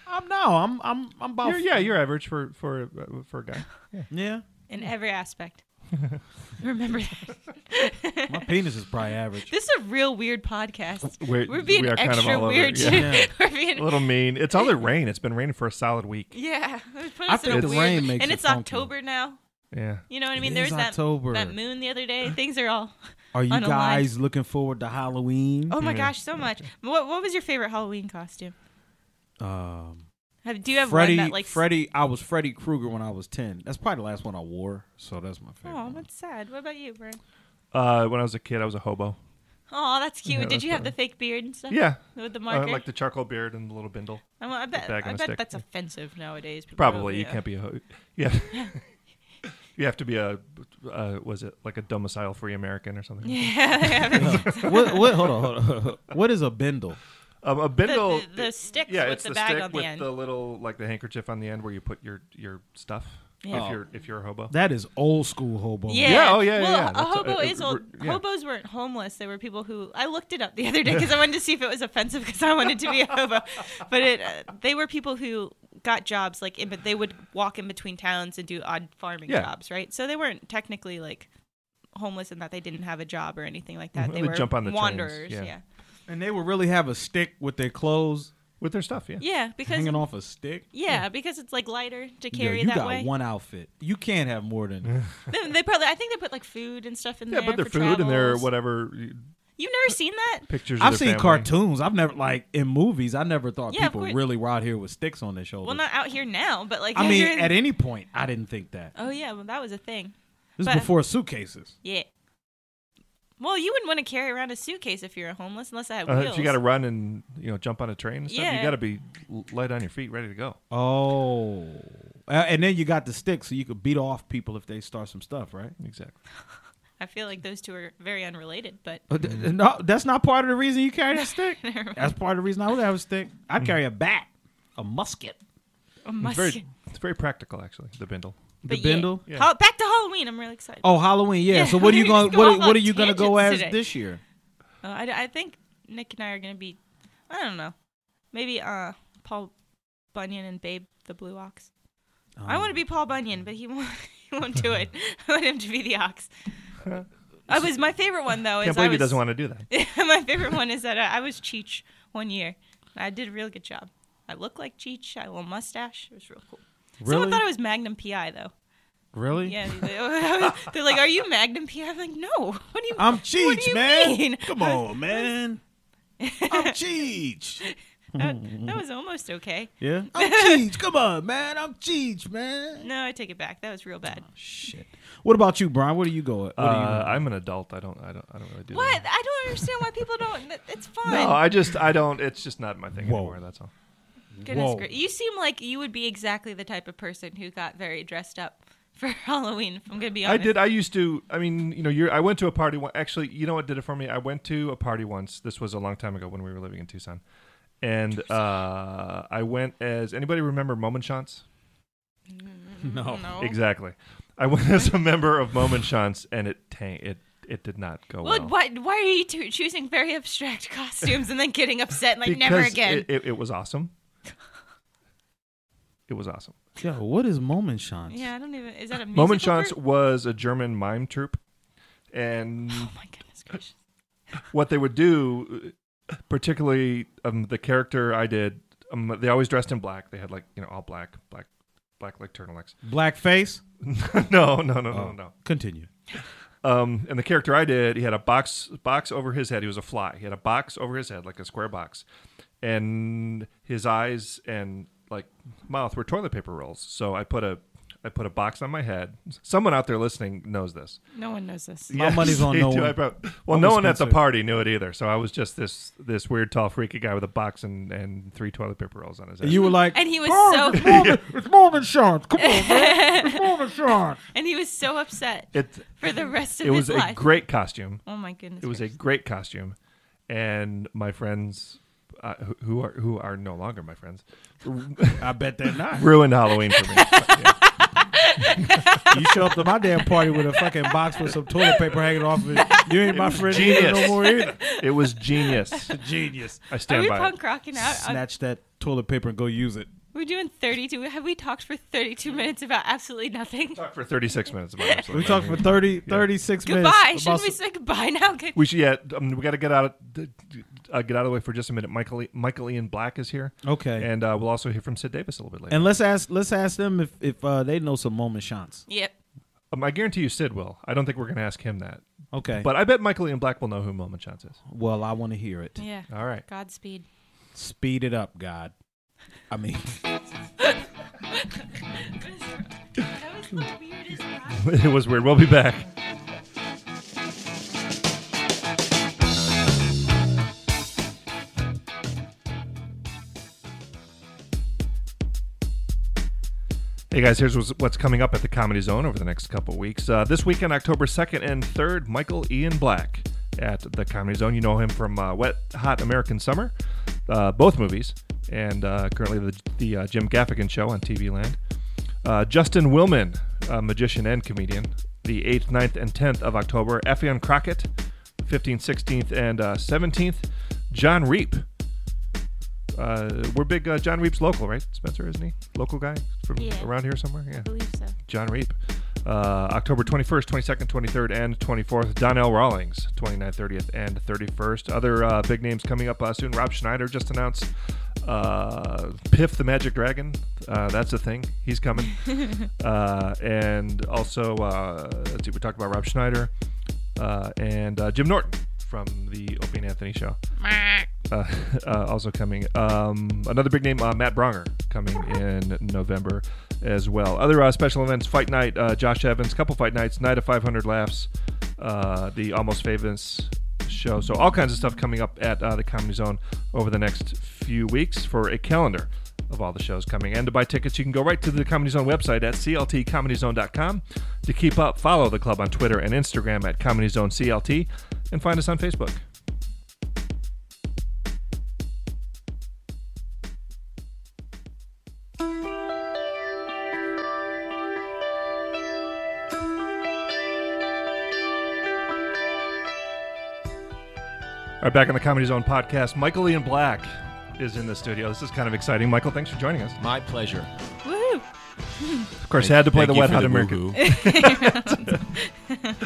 I'm no, I'm I'm I'm about You're, yeah, you're average for for uh, for a guy. yeah. in every aspect. Remember that. My penis is probably average. This is a real weird podcast. We're, We're being we are kind of extra all over weird. Yeah. Yeah. We're being a little mean. It's all the rain. It's been raining for a solid week. yeah. it put I us in think the weird- rain makes and it it's funky. October now. Yeah. You know what I mean? It There is that October. that moon the other day. Things are all. Are you unaligned. guys looking forward to Halloween? Oh my Yeah. gosh, so much. What What was your favorite Halloween costume? Um, Have, do you have Freddy, one that like? Freddy. I was Freddy Krueger when I was ten. That's probably the last one I wore. So that's my favorite. Oh, one. that's sad. What about you, Brian? Uh, when I was a kid, I was a hobo. Oh, that's cute. Yeah, Did that's you have funny. the fake beard and stuff? Yeah. With the Uh, marker. like the charcoal beard and the little bindle. I, well, I bet. I bet that's offensive nowadays. People Probably. You yeah. can't be a ho- Yeah. you have to be a, uh, was it like a domicile free American or something? Yeah. what, what, hold on, hold on. What is a bindle? Um, a the, bindle. the, the stick yeah, with it's the, the, bag stick on with the end. the little, like the handkerchief on the end where you put your your stuff. Yeah. If you're if you're a hobo. That is old school hobo. Yeah. Yeah, oh, yeah, yeah, Well, yeah. a That's- hobo uh, is old. yeah. Hobos weren't homeless. They were people who I looked it up the other day because I wanted to see if it was offensive because I wanted to be a hobo. But it, uh, they were people who got jobs like in, but they would walk in between towns and do odd farming Yeah. jobs, right? So they weren't technically like homeless in that they didn't have a job or anything like that. Mhm. They They were jump on the trains, wanderers. yeah. yeah. And they would really have a stick with their clothes with their stuff. Yeah. Yeah, because hanging off a stick. yeah, because it's like lighter to carry you that You got way. one outfit. You can't have more than. They, they probably I think they put like food and stuff in Yeah, there. but their for food and their travels. whatever You've never seen that? pictures. I've of their seen family. cartoons. I've never like in movies. I never thought Yeah, of people course. really were out here with sticks on their shoulders. Well, not out here now, but like I mean, you're- at any point, I didn't think that. Oh yeah, well that was a thing. This But- is before suitcases. Yeah. Well, you wouldn't want to carry around a suitcase if you're a homeless, unless I had Uh, wheels. if you got to run and you know jump on a train and stuff, Yeah. you got to be l- light on your feet, ready to go. Oh, Uh, and then you got the stick, so you could beat off people if they start some stuff, right? Exactly. I feel like those two are very unrelated, but But th- no, that's not part of the reason you carry that stick. That's part of the reason I would have a stick. I'd carry a bat, a musket, a It's musket. very, it's very practical, actually. The bindle. The But yeah. bindle. Yeah. Hol- back to Halloween. I'm really excited. Oh, Halloween, yeah. Yeah, So what are you going? just go What, what are you going to go as today. this year? Uh, I, I think Nick and I are gonna be. I don't know. Maybe uh Paul Bunyan and Babe the Blue Ox. I Um, want to be Paul Bunyan, but he won't. He won't do it. I want him to be the ox. I was my favorite one though. Can't is believe I he doesn't want to do that. my favorite one is that I, I was Cheech one year. I did a real good job. I look like Cheech. I had a little mustache. It was real cool. Someone Really? thought I was Magnum PI though. Really? Yeah, they, they're like, "Are you Magnum PI?" I'm like, "No." What do you? I'm what do Cheech, you man. mean? Come on, man. I'm Cheech. That, that was almost okay. Yeah. I'm Cheech. Come on, man. I'm Cheech, man. No, I take it back. That was real bad. Shit. What about you, Brian? What do you go? What Uh, do you? I'm an adult. I don't. I don't. I don't really do What? that. I don't understand why people don't. that- It's fun. No, I just. I don't. It's just not my thing Whoa. anymore. That's all. Goodness Whoa. gra- You seem like you would be exactly the type of person who got very dressed up for Halloween. If I'm gonna be honest, I did. I used to. I mean, you know, you're, I went to a party. One, actually, you know what did it for me? I went to a party once. This was a long time ago when we were living in Tucson, and uh, I went as anybody remember Mummenschanz? No. No. Exactly. I went as a member of Mummenschanz, and it tank it it did not go Well, well. why, why are you two choosing very abstract costumes and then getting upset and like never again? It, it, it was awesome. It was awesome. Yo, what is Mummenschanz? yeah, I don't even. Is that a musical Mummenschanz group? was a German mime troupe, and Oh my goodness gracious! what they would do, particularly um, the character I did, um, they always dressed in black. They had like you know all black, black, black like turtlenecks. Black face? no, no, no, no, Oh. no. Continue. Um, and the character I did, he had a box box over his head. He was a fly. He had a box over his head, like a square box, and his eyes and like mouth were toilet paper rolls. So I put a I put a box on my head. Someone out there listening knows this. No one knows this. My money's on they no do. one. I prob- well, no one at the Spencer. party knew it either. So I was just this this weird tall freaky guy with a box and, and three toilet paper rolls on his head. And you were like, And he was "Oh, so- it's Moment, it's Mummenschanz. Come on, man. It's Moment Chance. And he was so upset it for the rest of it his was a life. great costume. oh my goodness! It was a gracious. great costume, and my friends, uh, who- who are who are no longer my friends, I bet they're not. ruined Halloween for me. But, yeah. You show up to my damn party with a fucking box with some toilet paper hanging off of it. You ain't my friend either no more either. It was genius. Genius. I Are stand we by punk it. rocking out? Snatch that toilet paper and go use it. We're doing 32. Have we talked for 32 minutes about absolutely nothing? Talked for 36 minutes about absolutely We talked for nothing. 30, 36 minutes. Goodbye. Shouldn't we say goodbye now? Good. We should yeah. Um, we got to get out of uh, get out of the way for just a minute. Michael Michael Ian Black is here, Okay. and uh, we'll also hear from Sid Davis a little bit later. And let's ask let's ask them if if uh, they know some Moment Chance. Yep. um, I guarantee you, Sid will. I don't think we're going to ask him that, Okay. but I bet Michael Ian Black will know who Mummenschanz is. well, I want to hear it. Yeah. All right. Godspeed. Speed it up, God. I mean, it was weird. We'll be back. Hey guys, here's what's- what's coming up at the Comedy Zone over the next couple weeks. Uh, this weekend, October 2nd and 3rd, Michael Ian Black at the Comedy Zone. You know him from uh, Wet Hot American Summer, uh, both movies, and uh, currently the, the uh, Jim Gaffigan Show on TV Land. Uh, Justin Willman, a magician and comedian, the 8th, 9th, and 10th of October. Affion Crockett, 15th, 16th, and uh, 17th. John Reep. Uh, we're big uh, John Reep's local, right? Spencer, isn't he? Local guy from Yeah. around here somewhere? Yeah. I believe so. John Reep. Uh, October 21st, 22nd, 23rd, and 24th. Donnell Rawlings, 29th, 30th, and 31st. Other uh, big names coming up uh, soon. Rob Schneider just announced uh, Piff the Magic Dragon. Uh, that's a thing. He's coming. uh, and also, uh, let's see, we talked about Rob Schneider uh, and uh, Jim Norton from the Opie and Anthony show uh, uh, also coming. Um, another big name, uh, Matt Braunger, coming in November as well. Other uh, special events: Fight Night, uh, Josh Evans, couple Fight Nights, Night of 500 Laughs, uh, the Almost Famous show. So all kinds of stuff coming up at uh, the Comedy Zone over the next few weeks for a calendar of all the shows coming. And to buy tickets, you can go right to the Comedy Zone website at cltcomedyzone.com. To keep up, follow the club on Twitter and Instagram at Comedy Zone CLT, and find us on Facebook. All right, back on the Comedy Zone podcast, Michael Ian Black is in the studio. This is kind of exciting. Michael, thanks for joining us. My pleasure. Woo! Of course, I had to play the Thank Wet Hot the American.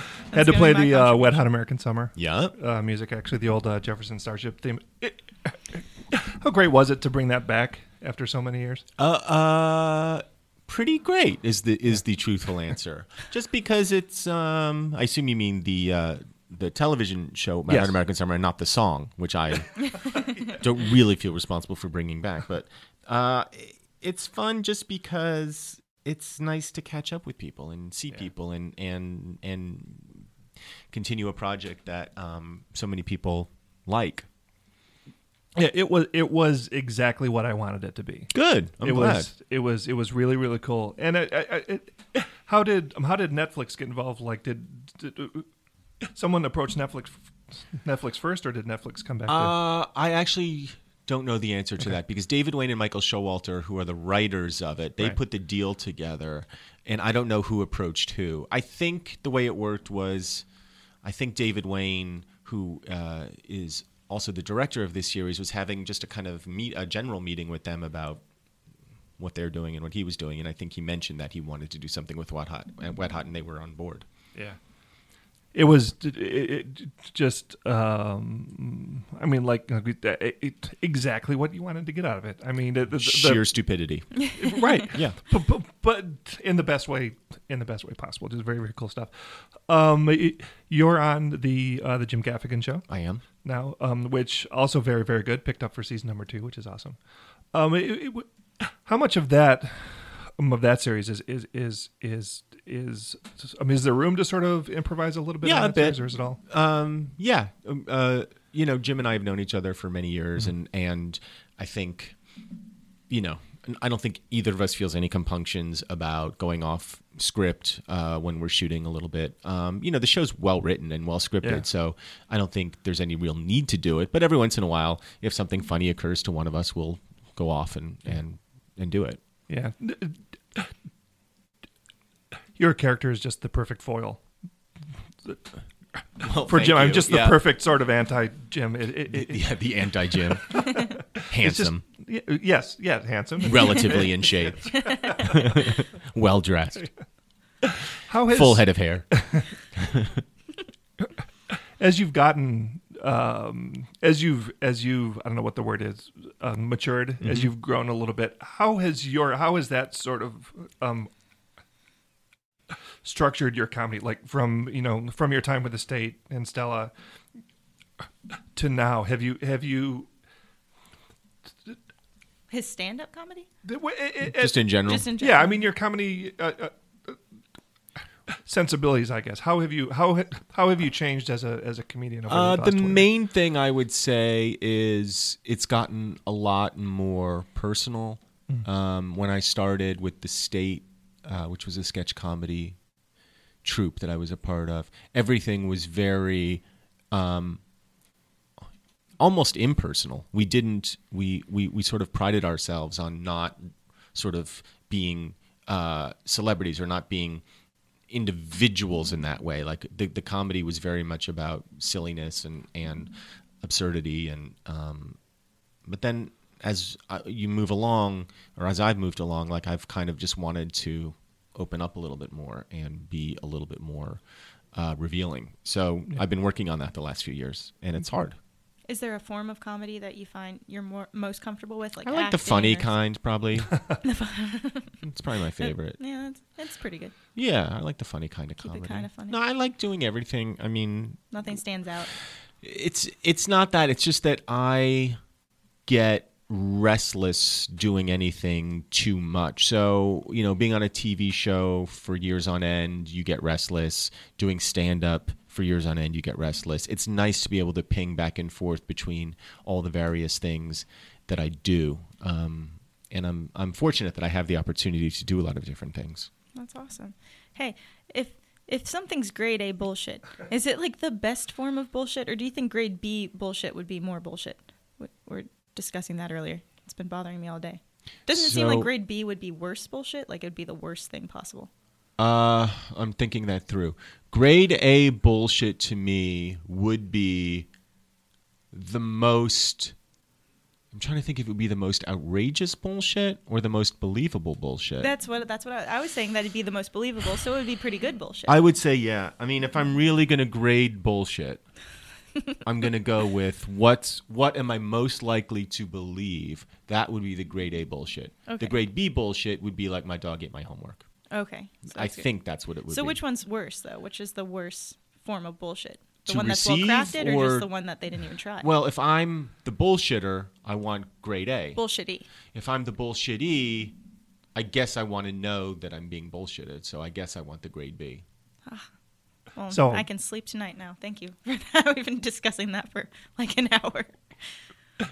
woohoo. Had to play the uh. Wet Hot American Summer yeah. uh, music. Actually, the old uh, Jefferson Starship theme. It- how great was it to bring that back after so many years? Uh, uh, pretty great is the is the truthful answer. Just because it's, um, I assume you mean the uh, the television show Mad Yes. American Summer, and not the song, which I don't really feel responsible for bringing back. But uh, it's fun just because it's nice to catch up with people and see people and and and continue a project that um, so many people like. Yeah, it was. It was exactly what I wanted it to be. Good. I'm it glad. was. It was. It was really really cool. And I, I, it, how did um, how did Netflix get involved? Like, did, did uh, someone approach Netflix Netflix first, or did Netflix come back? to Uh, I actually don't know the answer to that because David Wain and Michael Showalter, who are the writers of it, they Right. put the deal together, and I don't know who approached who. I think the way it worked was, I think David Wain, who uh, is also the director of this series, was having just a kind of meet a general meeting with them about what they're doing and what he was doing, and I think he mentioned that he wanted to do something with Wet Hot, and Wet Hot, and they were on board. Yeah. It was it, it, just, um, I mean, like uh, it, it, exactly what you wanted to get out of it. I mean, the, the, the- Sheer stupidity. right? Yeah. but, but, but in the best way, in the best way possible. Just very, very cool stuff. Um, you're on the uh, the Jim Gaffigan show I am. now, um, which also very, very good. Picked up for season number two, which is awesome. Um, how much of that um, of that series is is is is is I mean, is there room to sort of improvise a little bit? Yeah, a bit. or is it all? Um, yeah. Um, uh, you know, Jim and I have known each other for many years, Mm-hmm. and and I think, you know, I don't think either of us feels any compunctions about going off script uh, when we're shooting a little bit. Um, you know, the show's well written and well scripted, Yeah. so I don't think there's any real need to do it. But every once in a while, if something funny occurs to one of us, we'll go off and and and do it. Yeah. Your character is just the perfect foil Well, for Jim. I'm you. just the perfect sort of anti Jim. Yeah, the anti Jim, just handsome, y- yes, yeah, handsome. relatively in shape, well dressed, How has full head of hair. as you've gotten um, as you've as you've I don't know what the word is uh, matured Mm-hmm. as you've grown a little bit. How has your how has that sort of um, structured your comedy? Like from you know from your time with the state and Stella to now, have you have you His stand-up comedy, the it- it- Just in general. just in general. yeah, I mean your comedy uh, uh, sensibilities. I guess how have you how how have you changed as a as a comedian? Over Uh, the, the last 20 main thing I would say is it's gotten a lot more personal. Um, when I started with the state, uh, which was a sketch comedy troupe that I was a part of, everything was very um, almost impersonal. We didn't we, we we sort of prided ourselves on not sort of being uh, celebrities or not being individuals in that way. Like the the comedy was very much about silliness and and absurdity and um, but then as uh, you move along or as I've moved along, like I've kind of just wanted to open up a little bit more and be a little bit more uh, revealing. So I've been working on that the last few years, and it's hard. Is there a form of comedy that you find you're more most comfortable with? Like I like the funny or- kind, probably. it's probably my favorite. Yeah, that's, that's pretty good. Yeah, I like the funny kind of Keep it comedy. kinda funny. No, I like doing everything. I mean, Nothing stands out. it's it's not that. It's just that I get restless doing anything too much. So, you know, being on a TV show for years on end, you get restless. Doing stand up for years on end, you get restless. It's nice to be able to ping back and forth between all the various things that I do. Um, and I'm I'm fortunate that I have the opportunity to do a lot of different things. That's awesome. Hey, if if something's grade A bullshit, is it like the best form of bullshit, or do you think grade B bullshit would be more bullshit? We're discussing that earlier. It's been bothering me all day. Doesn't it seem like grade B would be worse bullshit? Like it'd be the worst thing possible. Uh, I'm thinking that through. Grade A bullshit to me would be the most. I'm trying to think if it would be the most outrageous bullshit or the most believable bullshit. That's what that's what I, I was saying. That it'd be the most believable. So it would be pretty good bullshit. I would say yeah. I mean, if I'm really gonna grade bullshit, I'm gonna go with what's what am I most likely to believe? That would be the grade A bullshit. Okay. The grade B bullshit would be like my dog ate my homework. okay. so I good. think that's what it would So be. which one's worse though? Which is the worst form of bullshit? The one that's well crafted, or, or- just the one that they didn't even try? Well, if I'm the bullshitter, I want grade A. bullshitty. if I'm the bullshitty, I guess I want to know that I'm being bullshitted. So I guess I want the grade B. Ah. Well, So- I can sleep tonight now. Thank you for that. We've been discussing that for like an hour.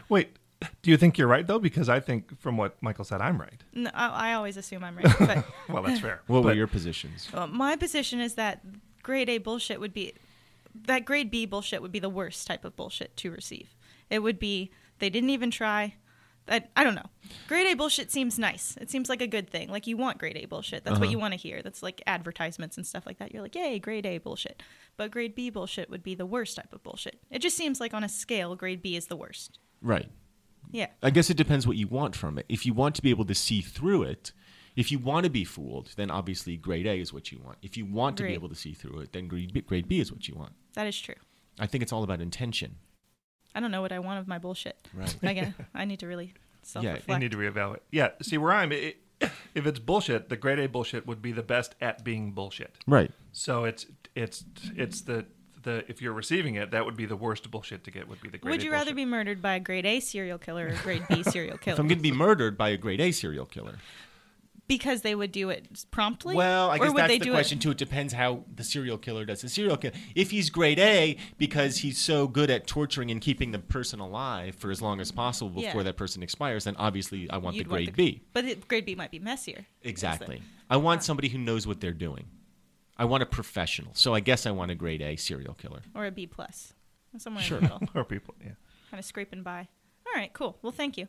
Wait, do you think you're right though? Because I think from what Michael said, I'm right. No, I, I always assume I'm right, but Well, that's fair. What were your positions? well, my position is that grade A bullshit would be that grade B bullshit would be the worst type of bullshit to receive. It would be They didn't even try. I, I don't know. Grade A bullshit seems nice. It seems like a good thing. Like you want grade A bullshit. That's what uh-huh. you want to hear. That's like advertisements and stuff like that. You're like, yay, grade A bullshit. But grade B bullshit would be the worst type of bullshit. It just seems like on a scale, grade B is the worst. Right. Yeah. I guess it depends what you want from it. If you want to be able to see through it, if you want to be fooled, then obviously grade A is what you want. If you want to be able to see through it, then grade B, grade B is what you want. That is true. I think it's all about intention. I don't know what I want of my bullshit. Right. Again, I need to really self Yeah, You reflect. need to reevaluate. Yeah. See where I'm. It, if it's bullshit, the grade A bullshit would be the best at being bullshit. Right. So it's it's it's the the if you're receiving it, that would be the worst bullshit to get. Would be the grade. Would A you rather bullshit. be murdered by a grade A serial killer or a grade B serial If killer? I'm going to be murdered by a grade A serial killer. Because they would do it promptly? Well, I Or guess would that's they the do question it? too. It depends how the serial killer does the serial killer. If he's grade A because he's so good at torturing and keeping the person alive for as long as possible before Yeah. that person expires, then obviously I want You'd the grade the- B. But it, grade B might be messier. Exactly. I want somebody who knows what they're doing. I want a professional. So I guess I want a grade A serial killer. Or a B plus. Somewhere Sure. in the middle. or people? Yeah. kind of scraping by. All right, cool. Well, thank you.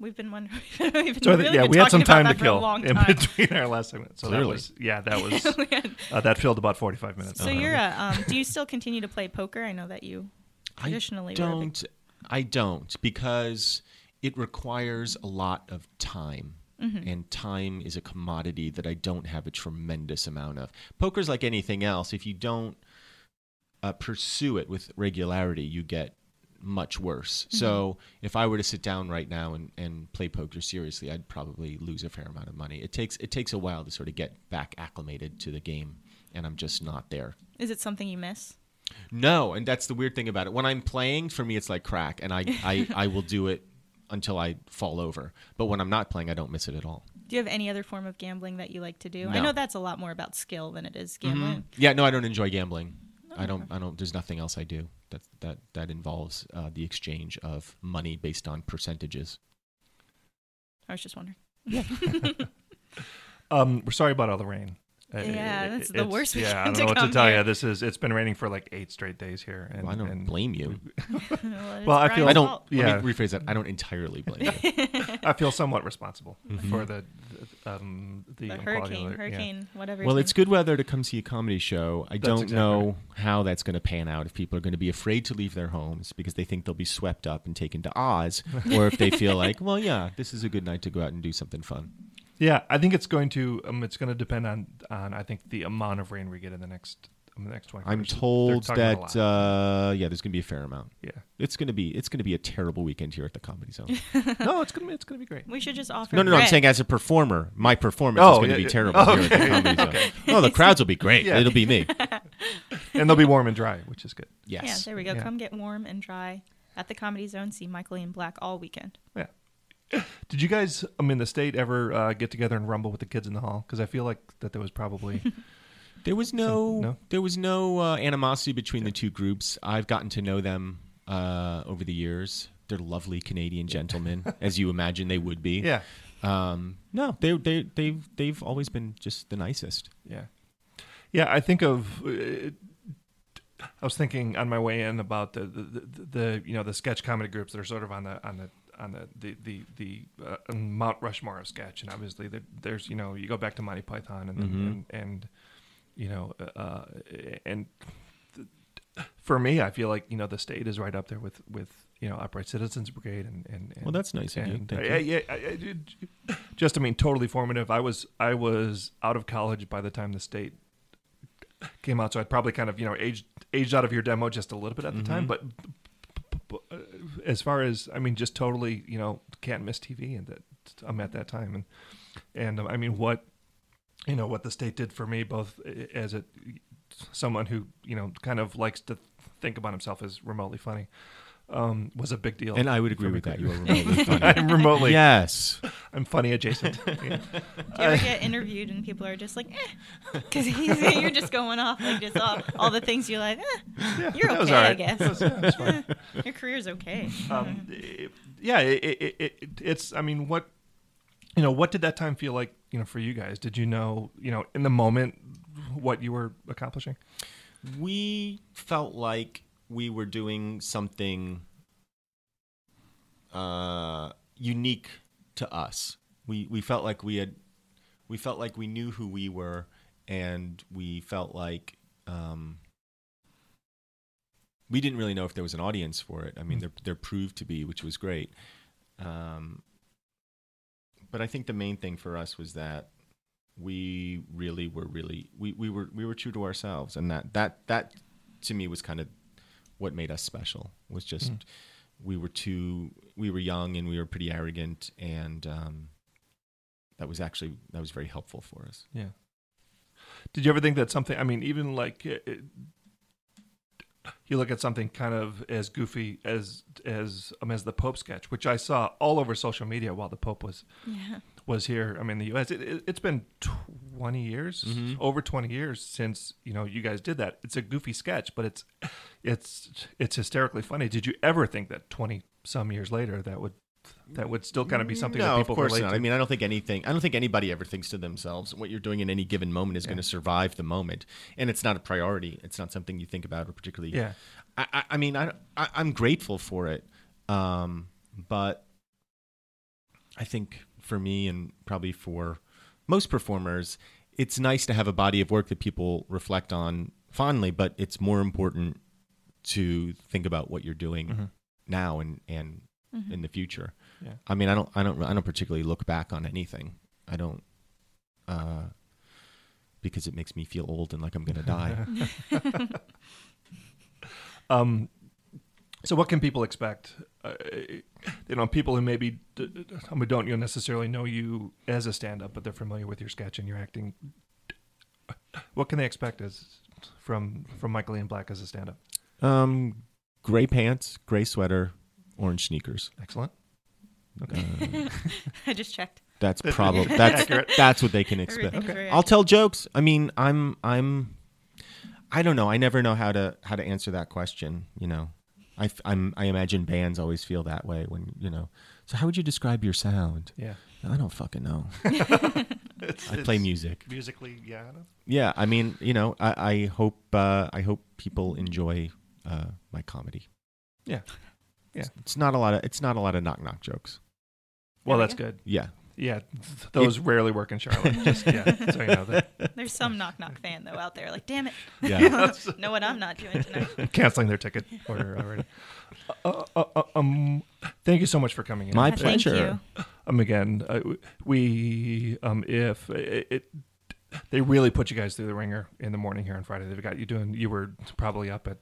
We've been wondering. we've been So really yeah, been we had some time to that for a kill long in between our last segment. So that was yeah, that was uh, that filled about 45 minutes. So you're a. Um, do you still continue to play poker? I know that you traditionally I were a big- don't. I don't because it requires a lot of time. Mm-hmm. And time is a commodity that I don't have a tremendous amount of. Poker's like anything else. If you don't uh, pursue it with regularity, you get much worse. Mm-hmm. So if I were to sit down right now and, and play poker seriously, I'd probably lose a fair amount of money. It takes it takes a while to sort of get back acclimated to the game, and I'm just not there. Is it something you miss? No, and that's the weird thing about it. When I'm playing, for me, it's like crack, and I, I, I will do it until I fall over. But when I'm not playing, I don't miss it at all. Do you have any other form of gambling that you like to do? I know that's a lot more about skill than it is gambling. Yeah, no, I don't enjoy gambling. I don't. I don't. There's nothing else I do that that that involves uh, the exchange of money based on percentages. I was just wondering. Um, we're sorry about all the rain. Uh, Yeah, it- that's the worst Yeah, I don't know to what to come tell here. you. This is it's been raining for like eight straight days here, and Well, I don't and blame you. well, Well, I feel I don't. fault. Yeah. Let me rephrase that. I don't entirely blame you. I feel somewhat responsible Mm-hmm. for the, the um the, The hurricane, alert, yeah. hurricane, whatever. Well, it's good weather to come see a comedy show. I don't exactly know how that's going to pan out. If people are going to be afraid to leave their homes because they think they'll be swept up and taken to Oz, or if they feel like, well, yeah, this is a good night to go out and do something fun. Yeah, I think it's going to um, it's going to depend on on I think the amount of rain we get in the next in the next twenty. I'm told that uh, yeah, there's going to be a fair amount. yeah, It's going to be it's going to be a terrible weekend here at the Comedy Zone. no, it's gonna be it's gonna be great. we should just offer. no, no, no. I'm bread. saying as a performer, my performance Oh, is going yeah, to be yeah. terrible Oh, here at the. Comedy Zone. Oh, the crowds will be great. Yeah. It'll be me. and they'll be warm and dry, which is good. Yeah, Yes. there we go. Yeah. Come get warm and dry at the Comedy Zone. See Michael Ian Black all weekend. Yeah. Did you guys, I mean, the state ever uh, get together and rumble with the kids in the hall? Because I feel like that there was probably There was no, no? there was no uh, animosity between the two groups. I've gotten to know them uh, over the years. They're lovely Canadian gentlemen, as you imagine they would be. yeah, Um, no, they they they've they've always been just the nicest. yeah, yeah. I think of. Uh, I was thinking on my way in about the the, the the you know the sketch comedy groups that are sort of on the on the on the the the, the uh, Mount Rushmore sketch, and obviously there, there's you know you go back to Monty Python and and, and you know uh, and th- for me, I feel like you know the state is right up there with with you know Upright Citizens Brigade and and, and Well, that's nice of you. and, uh, yeah, I- I just I mean totally formative. I was I was out of college by the time the state came out, so I'd probably kind of you know aged aged out of your demo just a little bit at the time, but. Uh, As far as I mean, just totally, you know, can't miss TV, and that I'm at that time, and and um, I mean, what you know, what the state did for me, both as a someone who you know kind of likes to think about himself as remotely funny, um, was a big deal. And I would agree with that. You are remotely funny. I'm remotely. yes. I'm funny adjacent. Yeah. Do you ever get interviewed and people are just like, eh, because you're just going off like just all, all the things you're like, eh, you're that was okay, all I guess. That was- yeah, that was. Your career's okay. um, it- yeah, it, it, it, it's. I mean, what you know, what did that time feel like? You know, for you guys, did you know, you know, in the moment, what you were accomplishing? we felt like we were doing something uh, unique to us. We we felt like we had we felt like we knew who we were, and we felt like um, we didn't really know if there was an audience for it. I mean, there there proved to be, which was great. Um, but I think the main thing for us was that we really were really we, we were we were true to ourselves, and that that that to me was kind of what made us special. Was just we were too we were young and we were pretty arrogant, and um, that was actually that was very helpful for us. Yeah. Did you ever think that something? I mean, even like it, it- you look at something kind of as goofy as as um, as the Pope sketch, which I saw all over social media while the Pope was Yeah. Was here. I mean, the U.S. It, it, it's been twenty years, over twenty years since you know you guys did that. It's a goofy sketch, but it's it's it's hysterically funny. Did you ever think that twenty some years later that would that would still kind of be something no, that of people course relate not. to? I mean, I don't think anything. I don't think anybody ever thinks to themselves what you're doing in any given moment is going to survive the moment, and it's not a priority. It's not something you think about or particularly. Yeah. I, I, I mean, I, I I'm grateful for it, um, but I think for me and probably for most performers, it's nice to have a body of work that people reflect on fondly. But it's more important to think about what you're doing now and and in the future. Yeah. I mean, I don't, I don't, I don't particularly look back on anything. I don't, uh, because it makes me feel old and like I'm gonna die. Um, so what can people expect? Uh, you know, people who maybe d- d- who don't you know, necessarily know you as a stand-up, but they're familiar with your sketch and your acting. What can they expect as from from Michael Ian Black as a stand-up? um, gray pants, gray sweater, orange sneakers. Excellent. Okay. I just checked. That's probably that's Accurate. that's what they can expect. Everything's very I'll tell jokes. I mean, I'm I'm I don't know. I never know how to how to answer that question. You know, I f- I'm I imagine bands always feel that way when you know. So how would you describe your sound? Yeah. I don't fucking know. It's, I play music. musically. Yeah. I know. Yeah, I mean, you know, I, I hope uh, I hope people enjoy uh, my comedy. Yeah. Yeah. It's, it's not a lot of it's not a lot of knock knock jokes. Well, we that's go. good. Yeah, Yeah, those rarely work in Charlotte. Just yeah, so you know that. There's some knock knock fan though out there. Like, damn it, yeah. know what I'm not doing tonight. canceling their ticket order already. Uh, uh, uh, um, thank you so much for coming in. My Uh, pleasure. um again uh, we um if it, it they really put you guys through the wringer in the morning here on Friday. They've got you doing. You were probably up at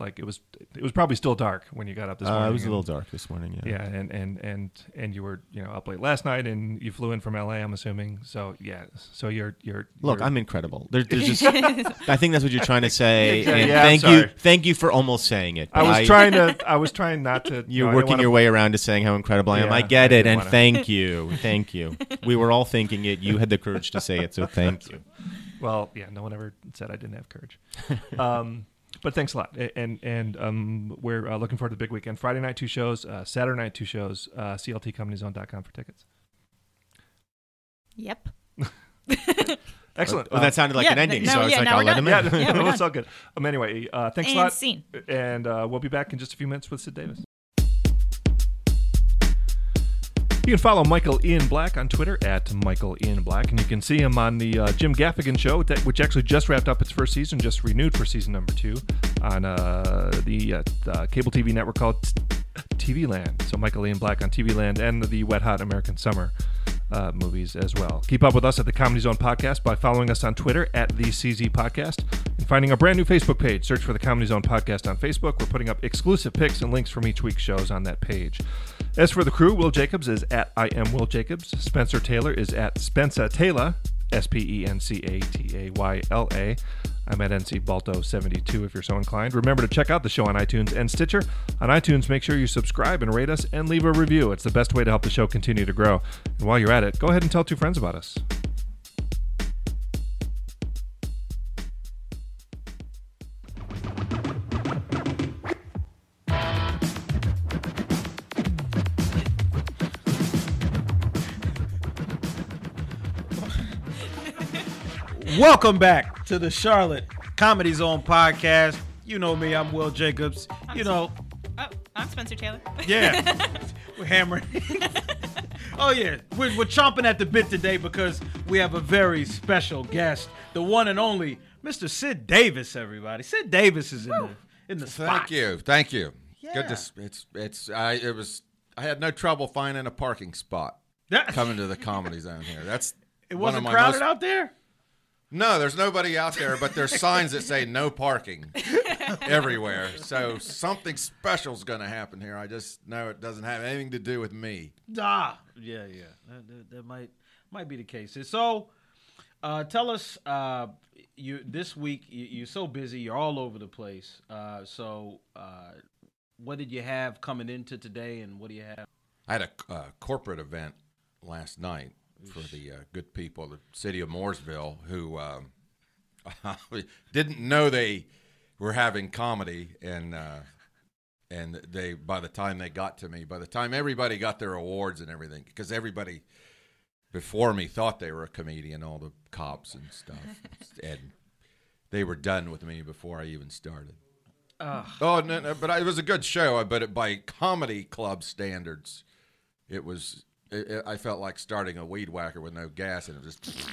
like it was. It was probably still dark when you got up this morning. Uh, it was a little dark this morning. Yeah. Yeah, and, and and and you were you know up late last night, and you flew in from L.A. I'm assuming. So yeah, so you're you're Look, you're- I'm incredible. There, there's just. I think that's what you're trying to say. Exactly. And Yeah, thank you, thank you for almost saying it. I but was trying to. I was trying not to. You're know, working wanna- your way around to saying how incredible I am. Yeah, I get I it, and wanna- thank you, thank you. We were all thinking it. You had the courage to say it, so thank you. Well, yeah, no one ever said I didn't have courage. um, but thanks a lot, and and um, we're uh, looking forward to the big weekend. Friday night, two shows. Uh, Saturday night, two shows. Uh, CLTComedyZone.com for tickets. Yep. Excellent. Oh, that sounded like yeah, an ending, no, so I was yeah, like, I'll let done. him in. yeah, Yeah, we're it's all good. Um, anyway, uh, thanks and a lot, scene. and uh, we'll be back in just a few minutes with Sid Davis. You can follow Michael Ian Black on Twitter at Michael Ian Black, and you can see him on the uh, Jim Gaffigan show, that, which actually just wrapped up its first season, just renewed for season number two on uh, the uh, uh, cable TV network called TV Land. So Michael Ian Black on TV Land and the Wet Hot American Summer uh, movies as well. Keep up with us at the Comedy Zone Podcast by following us on Twitter at the CZ Podcast and finding our brand new Facebook page. Search for the Comedy Zone Podcast on Facebook. We're putting up exclusive pics and links from each week's shows on that page. As for the crew, Will Jacobs is at I am Will Jacobs. Spencer Taylor is at Spencer Taylor, S P E N C A T A Y L A. I'm at NC Balto 72 if you're so inclined. Remember to check out the show on iTunes and Stitcher. On iTunes, make sure you subscribe and rate us and leave a review. It's the best way to help the show continue to grow. And while you're at it, go ahead and tell two friends about us. Welcome back to the Charlotte Comedy Zone podcast. You know me, I'm Will Jacobs. You know, Oh, I'm Spencer Taylor. yeah. We're hammering. oh yeah, we're, we're chomping at the bit today because we have a very special guest, the one and only Mr. Sid Davis. Everybody, Sid Davis is in the in the spot. Thank you, thank you. Yeah. Good to. It's it's. I it was. I had no trouble finding a parking spot coming to the comedy zone here. That's It wasn't of my crowded most- out there. No, there's nobody out there, but there's signs that say no parking everywhere. So something special's going to happen here. I just know it doesn't have anything to do with me. Ah, yeah, yeah, that, that, that might might be the case. So, uh, tell us, uh, you this week you, you're so busy, you're all over the place. Uh, so, uh, what did you have coming into today, and what do you have? I had a uh, corporate event last night for the uh, good people of the city of Mooresville who um, didn't know they were having comedy, and uh, and they by the time they got to me, by the time everybody got their awards and everything, because everybody before me thought they were a comedian, all the cops and stuff, and they were done with me before I even started. Oh no, no, but I, it was a good show. But it, by comedy club standards, it was. It, it- I felt like starting a weed whacker with no gas, and it was just.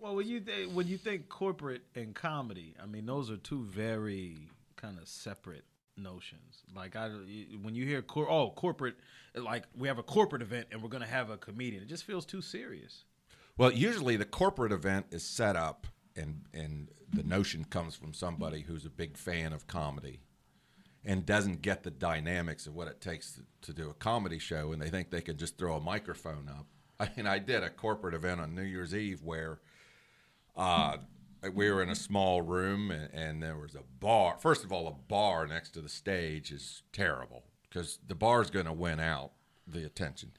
Well, when you th- when you think corporate and comedy, I mean those are two very kind of separate notions. Like I, when you hear cor- oh corporate, like we have a corporate event and we're gonna have a comedian, it just feels too serious. Well, usually the corporate event is set up, and and the notion comes from somebody who's a big fan of comedy, and doesn't get the dynamics of what it takes to, to do a comedy show, and they think they can just throw a microphone up. I mean, I did a corporate event on New Year's Eve where uh, we were in a small room and, and there was a bar. First of all, a bar next to the stage is terrible because the bar's going to win out the attention.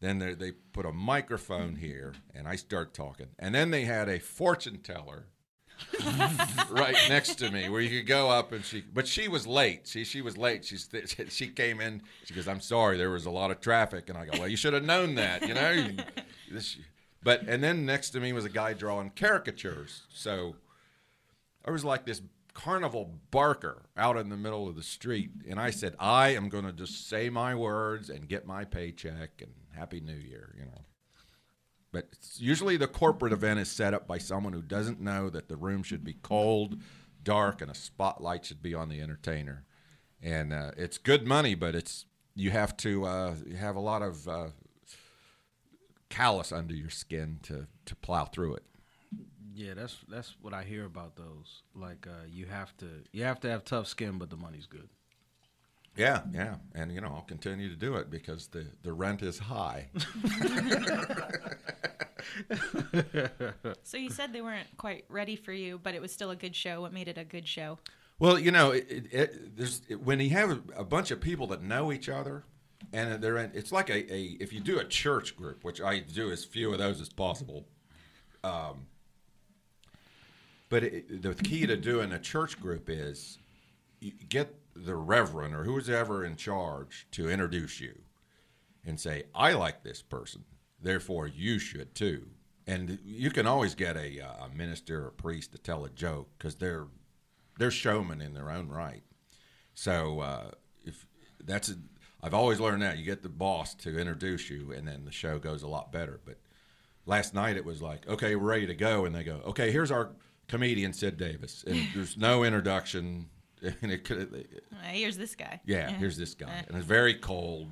Then they, they put a microphone here and I start talking. And then they had a fortune teller right next to me where you could go up and she but she was late. She she was late. She's she came in she goes i'm sorry there was a lot of traffic. And i go well you should have known that you know this, but and then next to me was a guy drawing caricatures. So I was like this carnival barker out in the middle of the street and i said i am going to just say my words and get my paycheck and happy new year you know but usually the corporate event is set up by someone who doesn't know that the room should be cold, dark, and a spotlight should be on the entertainer. And uh, it's good money, but it's you have to uh, you have a lot of uh, callus under your skin to to plow through it. Yeah, that's that's what I hear about those. Like uh, you have to you have to have tough skin, but the money's good. Yeah, yeah, and you know I'll continue to do it because the the rent is high. So you said they weren't quite ready for you, but it was still a good show. What made it a good show? Well, you know, it, it, it, there's it, when you have a, a bunch of people that know each other, and they're in, it's like a, a if you do a church group, which I do as few of those as possible. Um, but it, the key to doing a church group is you get the reverend or who's ever in charge to introduce you and say, "I like this person, therefore you should too." And you can always get a, uh, a minister or priest to tell a joke because they're they're showmen in their own right. So uh, if that's a, I've always learned that you get the boss to introduce you, and then the show goes a lot better. But last night it was like, okay, we're ready to go, and they go, okay, here's our comedian Sid Davis, and there's no introduction, and it could, Uh, here's this guy. yeah, here's this guy, and it's very cold.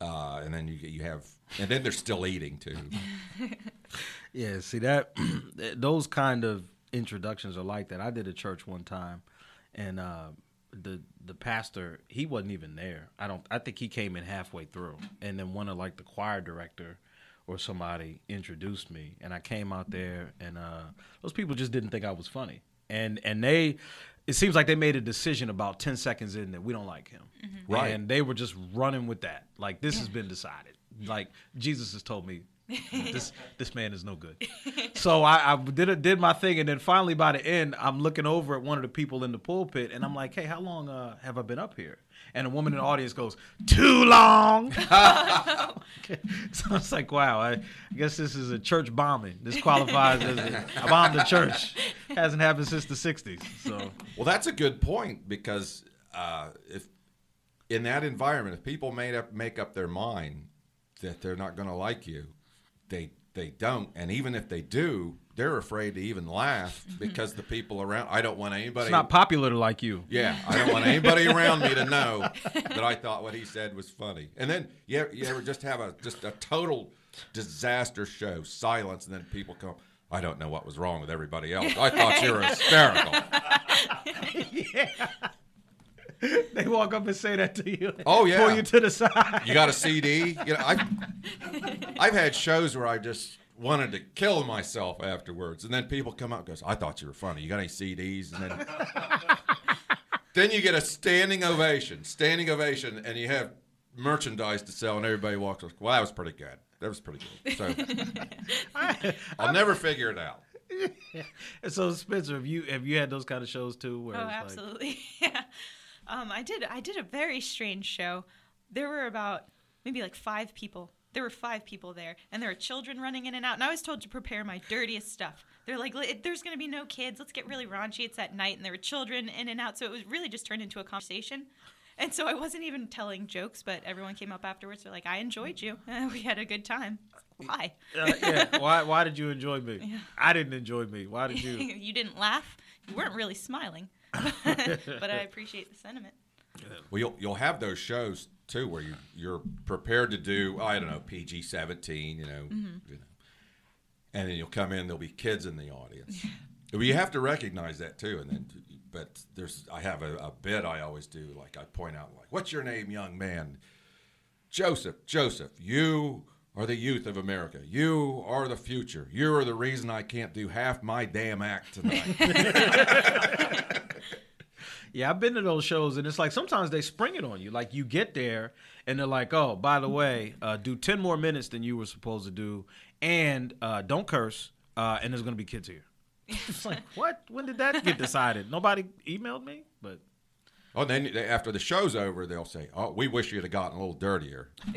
Uh, and then you you have, and then they're still eating too. Yeah, see that those kind of introductions are like that. I did a church one time, and uh, the the pastor he wasn't even there. I don't. I think he came in halfway through, and then one of like the choir director or somebody introduced me, and I came out there, and uh, those people just didn't think I was funny, and and they. It seems like they made a decision about ten seconds in that we don't like him, Right. And they were just running with that. Like this has been decided. Like Jesus has told me, this this man is no good. So I, I did it, did my thing, and then finally by the end, I'm looking over at one of the people in the pulpit, and I'm like, "Hey, how long uh, have I been up here?" And a woman in the audience goes, "Too long." so I was like, "Wow, I, I guess this is a church bombing. This qualifies as a, I bombed the church. Hasn't happened since the '60s." So Well, that's a good point because uh, if in that environment, if people made up make up their mind that they're not going to like you, they they don't, and even if they do, they're afraid to even laugh because the people around. I don't want anybody. It's not popular to like you. Yeah, I don't want anybody around me to know that I thought what he said was funny. And then you ever, you ever just have a just a total disaster show, silence, and then people come. I don't know what was wrong with everybody else. I thought you were hysterical. yeah. They walk up and say that to you. Oh, yeah. Pull you to the side. You got a CD? You know, I've I've had shows where I just wanted to kill myself afterwards, and then people come up and goes, "I thought you were funny. You got any CDs?" And then then you get a standing ovation, standing ovation, and you have merchandise to sell, and everybody walks. up, Well, that was pretty good. That was pretty good. So I'll never figure it out. And so Spencer, have you have you had those kind of shows too? Where Oh, it's like- absolutely. yeah. Um, I did. I did a very strange show. There were about maybe like five people. There were five people there, and there were children running in and out. And I was told to prepare my dirtiest stuff. They're like, "There's going to be no kids. Let's get really raunchy. It's at night, and there were children in and out. So it was really just turned into a conversation. And so I wasn't even telling jokes, but everyone came up afterwards. They're like, "I enjoyed you. we had a good time." Why? Uh, yeah. Why why did you enjoy me? I didn't enjoy me. Why did you? you didn't laugh. You weren't really smiling, but I appreciate the sentiment. Well, you'll you'll have those shows too where you you're prepared to do I don't know PG seventeen, you know, mm-hmm. you know, and then you'll come in. There'll be kids in the audience. But you have to recognize that too. And then, but there's I have a, a bit I always do. Like I point out, like, "What's your name, young man?" Joseph. Joseph. You are the youth of America. You are the future. You are the reason I can't do half my damn act tonight. Yeah, I've been to those shows, and it's like sometimes they spring it on you. Like you get there, and they're like, "Oh, by the way, uh, do ten more minutes than you were supposed to do, and uh, don't curse, uh, and there's gonna be kids here." it's like, what? When did that get decided? Nobody emailed me, but Oh, then after the show's over, they'll say, "Oh, we wish you'd have gotten a little dirtier."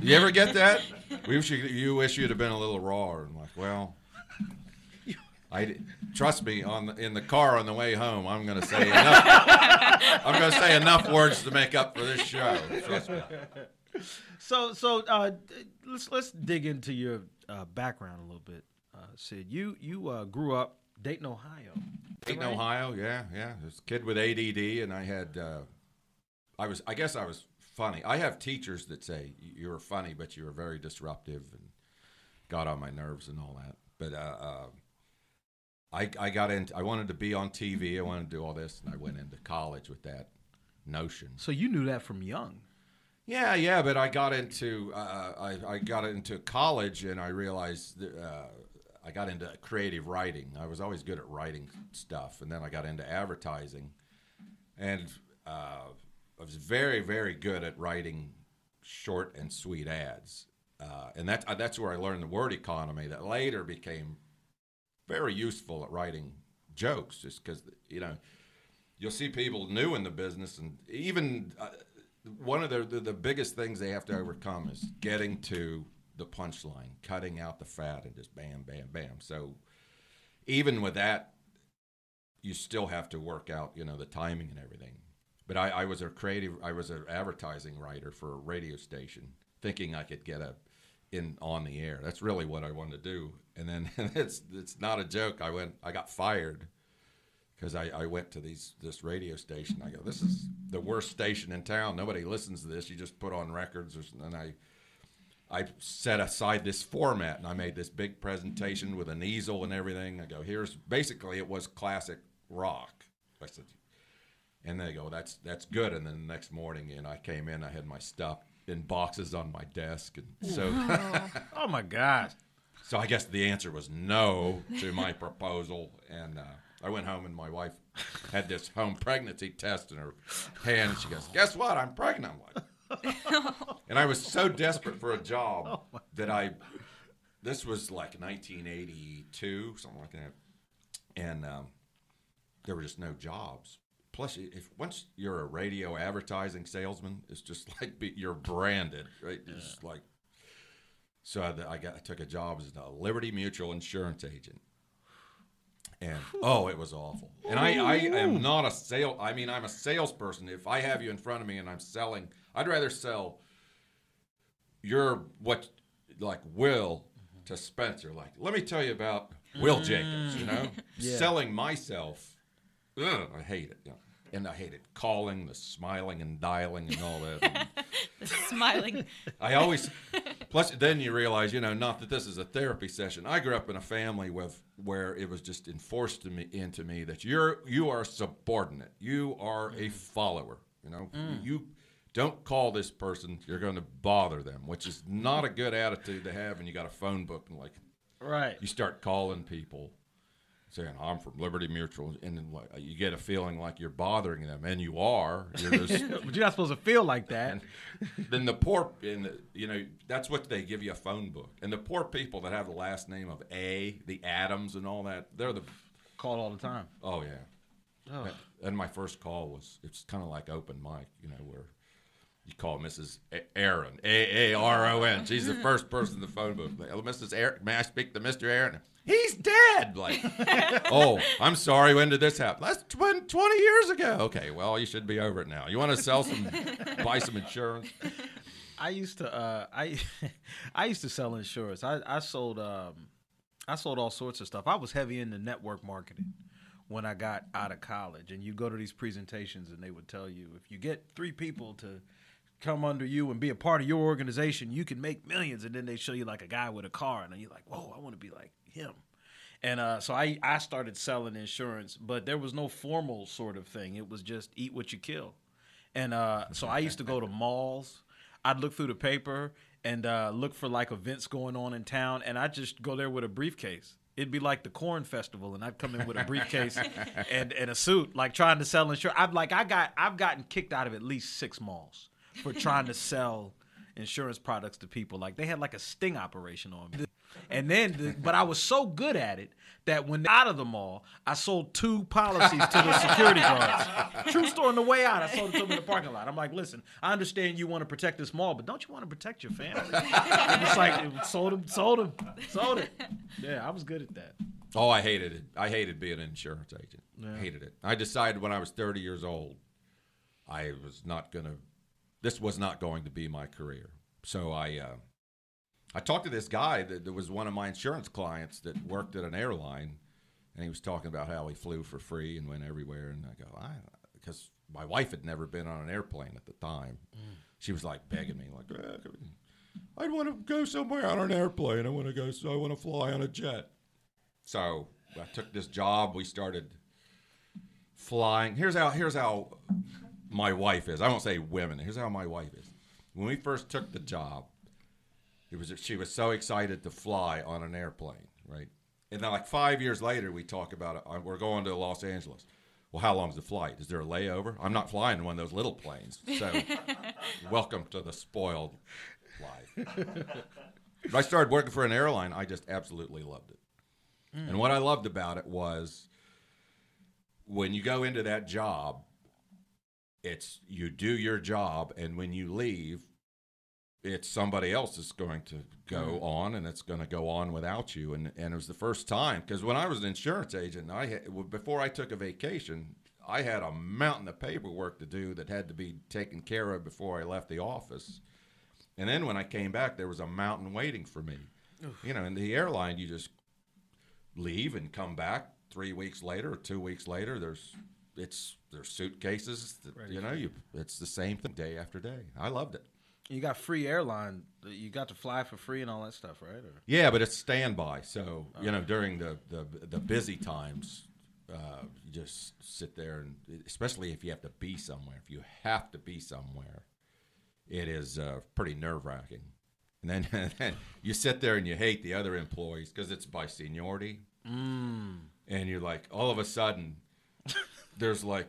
you ever get that? We wish you, you wish you'd have been a little rawer. And like, well, I trust me on the, in the car on the way home. I'm going to say enough. I'm going to say enough words to make up for this show. Trust me. so so uh, let's let's dig into your uh, background a little bit, uh, Sid. You you uh, grew up Dayton, Ohio. Dayton, Right. Ohio. Yeah, yeah. This kid with ADD, and I had, uh, I was, I guess I was funny. I have teachers that say you were funny, but you were very disruptive and got on my nerves and all that. But uh, uh, I, I got into, I wanted to be on TV. I wanted to do all this, and I went into college with that notion. So you knew that from young. Yeah, yeah, but I got into uh, I, I got into college and I realized that, uh, I got into creative writing. I was always good at writing stuff, and then I got into advertising, and uh, I was very very good at writing short and sweet ads, uh, and that's uh, that's where I learned the word economy. That later became very useful at writing jokes, just because you know you'll see people new in the business, and even uh, one of the, the the biggest things they have to overcome is getting to the punchline, cutting out the fat, and just bam, bam, bam. So even with that, you still have to work out, you know, the timing and everything. But I, I was a creative, I was an advertising writer for a radio station, thinking I could get a in on the air. That's really what I wanted to do. And then it's it's not a joke. I went, I got fired because I, I went to these this radio station. I go, this is the worst station in town. Nobody listens to this. You just put on records, or, and I I set aside this format and I made this big presentation with an easel and everything. I go, here's basically it was classic rock. I said, and they go, that's that's good. And then the next morning, and I came in, I had my stuff in boxes on my desk, and so Oh my God. So I guess the answer was no to my proposal, and uh, I went home, and my wife had this home pregnancy test in her hand, and she goes, "Guess what? I'm pregnant." I'm like, and I was so desperate for a job that I, this was like 1982, something like that, and um, there were just no jobs. Plus, if once you're a radio advertising salesman, it's just like be, you're branded, right? It's just like so I, I got I took a job as a Liberty Mutual insurance agent, and oh, it was awful. And I, I am not a sale. I mean, I'm a salesperson. If I have you in front of me and I'm selling, I'd rather sell your what like Will to Spencer. Like, let me tell you about Will mm. Jacobs. You know, selling myself. Ugh, I hate it. you know. And I hate it calling, the smiling and dialing and all that. And Smiling. I always plus then you realize, you know, not that this is a therapy session. I grew up in a family with where it was just enforced to me into me that you're you are subordinate. You are a mm. follower. You know, mm. you don't call this person. You're going to bother them, which is not a good attitude to have. And you got a phone book and like Right. you start calling people saying i'm from liberty mutual and then like, you get a feeling like you're bothering them and you are you're just But you're not supposed to feel like that. then the poor and the, you know that's what they give you a phone book and the poor people that have the last name of a the adams and all that they're the Call all the time. oh yeah and, and my first call was it's kind of like open mic you know where you call Mrs. A- Aaron, A A R O N. She's the first person in the phone book. "Hello, Mrs. Aaron, may I speak to Mr. Aaron? He's dead. Like, oh, I'm sorry. When did this happen? That's twen- 20 years ago. Okay, well, you should be over it now. You want to sell some, buy some insurance? I used to uh I I used to sell insurance. I I sold um I sold all sorts of stuff. I was heavy into network marketing when I got out of college and you go to these presentations and they would tell you if you get 3 people to come under you and be a part of your organization, you can make millions and then they show you like a guy with a car and you're like, "Whoa, I want to be like him." And uh, so I, I started selling insurance, but there was no formal sort of thing. It was just eat what you kill. And uh, so I used to go to malls. I'd look through the paper and uh, look for like events going on in town, and I'd just go there with a briefcase. It'd be like the corn festival, and I'd come in with a briefcase and, and a suit, like trying to sell insurance. I've like I got I've gotten kicked out of at least six malls for trying to sell insurance products to people. Like they had like a sting operation on me. And then, the, but I was so good at it that when out of the mall, I sold two policies to the security guards. True story. On the way out, I sold it to them in the parking lot. I'm like, listen, I understand you want to protect this mall, but don't you want to protect your family? It's like sold them, sold them, sold it. Yeah, I was good at that. Oh, I hated it. I hated being an insurance agent. Hated it. I decided when I was 30 years old, I was not going to, this was not going to be my career. So I, uh, I talked to this guy that, that was one of my insurance clients that worked at an airline, and he was talking about how he flew for free and went everywhere. And I go, I, because my wife had never been on an airplane at the time. She was like begging me, like, "Eh, I'd want to go somewhere on an airplane. I want to go. So I want to fly on a jet. So I took this job. We started flying. Here's how. Here's how my wife is. I won't say women. Here's how my wife is. When we first took the job, it was she was so excited to fly on an airplane, right? And then like five years later, we talk about it. uh, We're going to Los Angeles. Well, how long's the flight? Is there a layover? I'm not flying in one of those little planes. So, welcome to the spoiled life. I started working for an airline. I just absolutely loved it. And what I loved about it was when you go into that job, it's you do your job, and when you leave, it's somebody else is going to go on, and it's going to go on without you. And and it was the first time because when I was an insurance agent, I had, before I took a vacation, I had a mountain of paperwork to do that had to be taken care of before I left the office. And then when I came back, there was a mountain waiting for me. You know, in the airline, you just leave and come back three weeks later or two weeks later. There's it's there's suitcases. That, you know, you it's the same thing day after day. I loved it. You got free airline. You got to fly for free and all that stuff, right? Or, Yeah, but it's standby. So you know, during the the, the busy times, uh, you just sit there and especially if you have to be somewhere. If you have to be somewhere, it is uh, pretty nerve wracking. And then, then you sit there and you hate the other employees because it's by seniority. Mm. And you're like, all of a sudden, there's like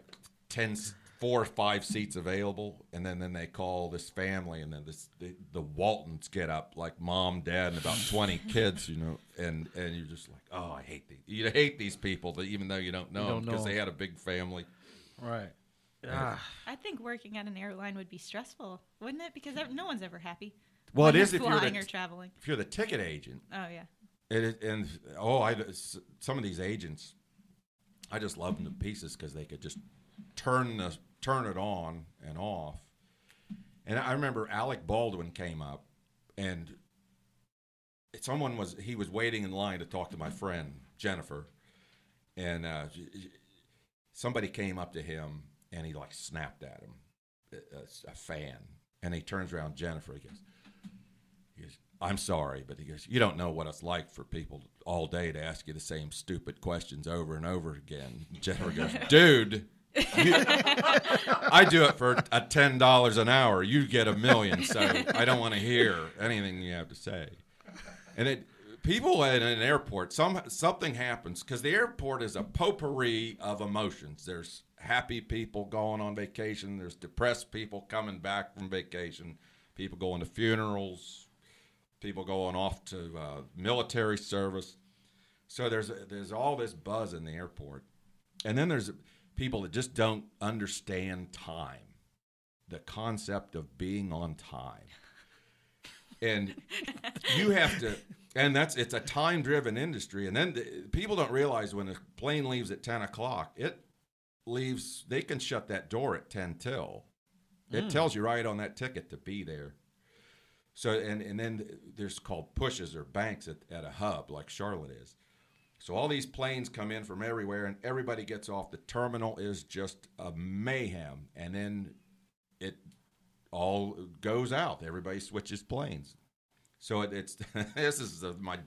10, four or five seats available. And then, then they call this family, and then this, the, the Waltons get up, like mom, dad, and about 20 kids, you know. And, and you're just like, oh, I hate these. You hate these people, that even though you don't know don't them because they had a big family. right. Ah, I think working at an airline would be stressful, wouldn't it? Because no one's ever happy. Well, it is if you're the- or traveling. If you're the ticket agent, Oh yeah. It is, and oh, I some of these agents, I just love them to pieces because they could just turn the turn it on and off. And I remember Alec Baldwin came up, and someone was he was waiting in line to talk to my friend Jennifer, and uh, somebody came up to him and he like snapped at him, a, a fan, and he turns around Jennifer. He goes, he goes, I'm sorry, but he goes, you don't know what it's like for people all day to ask you the same stupid questions over and over again. Jennifer goes, dude. I do it for a ten dollars an hour. You get a million, so I don't want to hear anything you have to say. And it, people at an airport, some something happens because the airport is a potpourri of emotions. There's happy people going on vacation. There's depressed people coming back from vacation. People going to funerals. People going off to uh, military service. So there's there's all this buzz in the airport, and then there's people that just don't understand time, the concept of being on time. And you have to and that's it's a time driven industry. And then the, people don't realize when a plane leaves at 10 o'clock it leaves they can shut that door at 10 till. It mm. tells you right on that ticket to be there. So and and then there's called pushes or banks at, at a hub like charlotte is so all these planes come in from everywhere and everybody gets off the terminal is just a mayhem and then it all goes out. Everybody switches planes. So it, it's this is my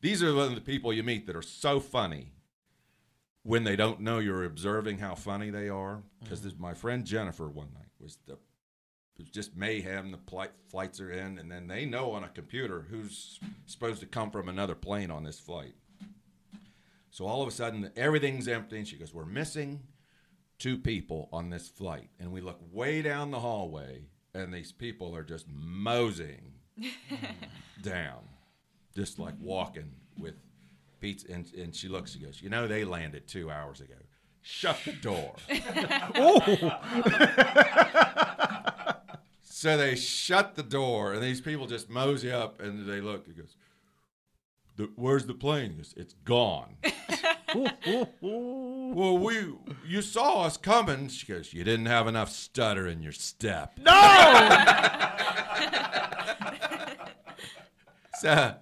these are the people you meet that are so funny when they don't know you're observing how funny they are. Because mm-hmm. my friend Jennifer one night was the it was just mayhem. The pli- flights are in, and then they know on a computer who's supposed to come from another plane on this flight. So all of a sudden, everything's empty, and she goes, "We're missing two people on this flight. And we look way down the hallway, and these people are just moseying down, just like walking with pizza. And, and she looks, she goes, You know, they landed two hours ago. Shut the door. so they shut the door, and these people just mosey up and they look. He goes, the, Where's the plane? He goes, It's gone. Well, we you saw us coming. She goes, You didn't have enough stutter in your step. No. so,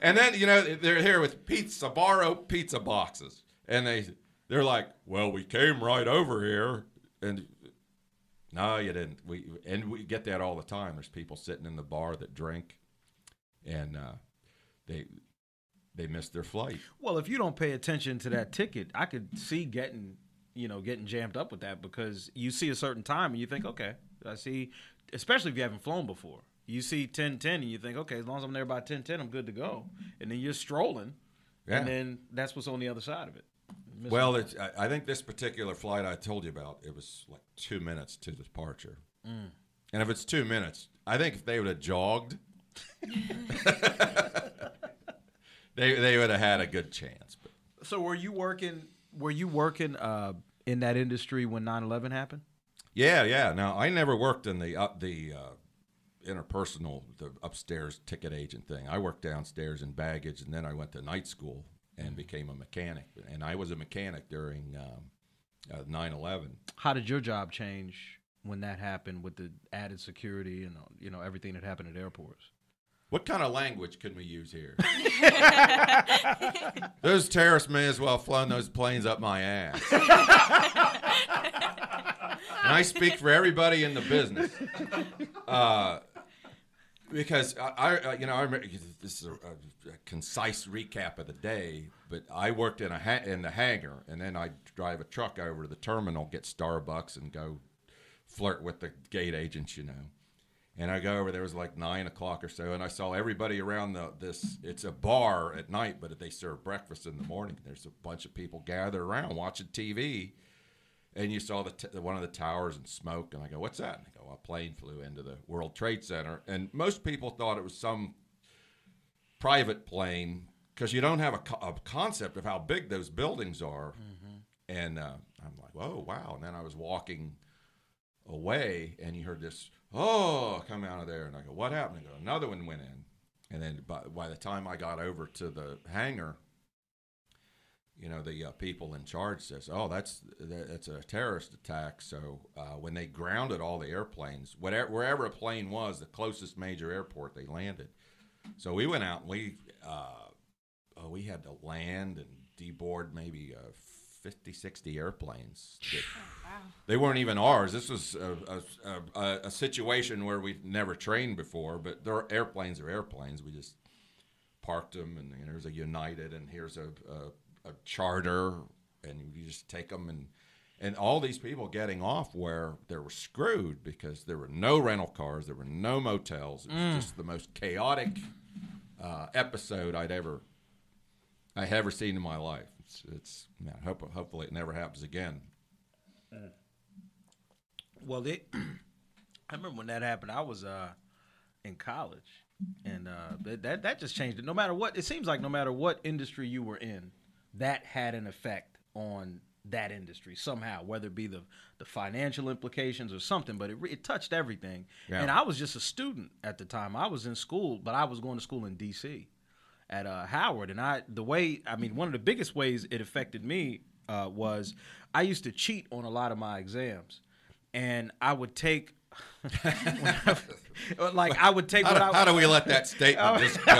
and then you know they're here with pizza, borrow pizza boxes, and they they're like, Well, we came right over here, and no, you didn't. We and we get that all the time. There's people sitting in the bar that drink, and uh, they they missed their flight. Well, if you don't pay attention to that ticket, I could see getting, you know, getting jammed up with that because you see a certain time and you think, okay, I see, especially if you haven't flown before. You see 10 10 and you think, okay, as long as I'm there by 10 10, I'm good to go. And then you're strolling, Yeah. and then that's what's on the other side of it. Well, it's, I, I think this particular flight I told you about, it was like two minutes to departure. Mm. And if it's two minutes, I think if they would have jogged, they they would have had a good chance. But so were you working? Were you working uh, in that industry when 9-11 happened? yeah, yeah. Now I never worked in the up the uh, interpersonal, the upstairs ticket agent thing. I worked downstairs in baggage, and then I went to night school and became a mechanic. And I was a mechanic during um, uh, 9/11. How did your job change when that happened with the added security and uh, you know everything that happened at airports? What kind of language can we use here? those terrorists may as well have flown those planes up my ass. and I speak for everybody in the business. Uh, because I, I, you know, I remember, this is a, a, a concise recap of the day. But I worked in a ha- in the hangar, and then I drive a truck over to the terminal, get Starbucks, and go flirt with the gate agents, you know. And I go over there it was like nine o'clock or so, and I saw everybody around the this. It's a bar at night, but they serve breakfast in the morning. There's a bunch of people gathered around watching TV, and you saw the t- one of the towers and smoke. And I go, "What's that?" And they go, "A plane flew into the World Trade Center." And most people thought it was some private plane because you don't have a, co- a concept of how big those buildings are. And uh, I'm like, "Whoa, wow!" And then I was walking away and you heard this oh come out of there and i go what happened go, another one went in and then by, by the time i got over to the hangar you know, the uh, people in charge says, "Oh, that's that's a terrorist attack." So uh, when they grounded all the airplanes, whatever wherever a plane was, the closest major airport they landed. So we went out and we uh, oh, we had to land and deboard maybe 50, 60 airplanes. that- They weren't even ours. This was a, a, a, a situation where we'd never trained before, but their airplanes are airplanes. We just parked them, and, and there's a United, and here's a, a, charter, and you just take them, and and all these people getting off where they were screwed because there were no rental cars, there were no motels. It was just the most chaotic uh, episode I'd ever I ever seen in my life. It's, it's man, hope, hopefully it never happens again. Well, they, I remember when that happened. I was uh, in college, and uh, that that that just changed it. No matter what, it seems like no matter what industry you were in, that had an effect on that industry somehow, whether it be the the financial implications or something. But it it touched everything. Yeah. And I was just a student at the time. I was in school, but I was going to school in D.C. at uh, Howard, and I the way I mean one of the biggest ways it affected me uh, was I used to cheat on a lot of my exams, and I would take. like I would take How, what do, I, how do we let that statement just go?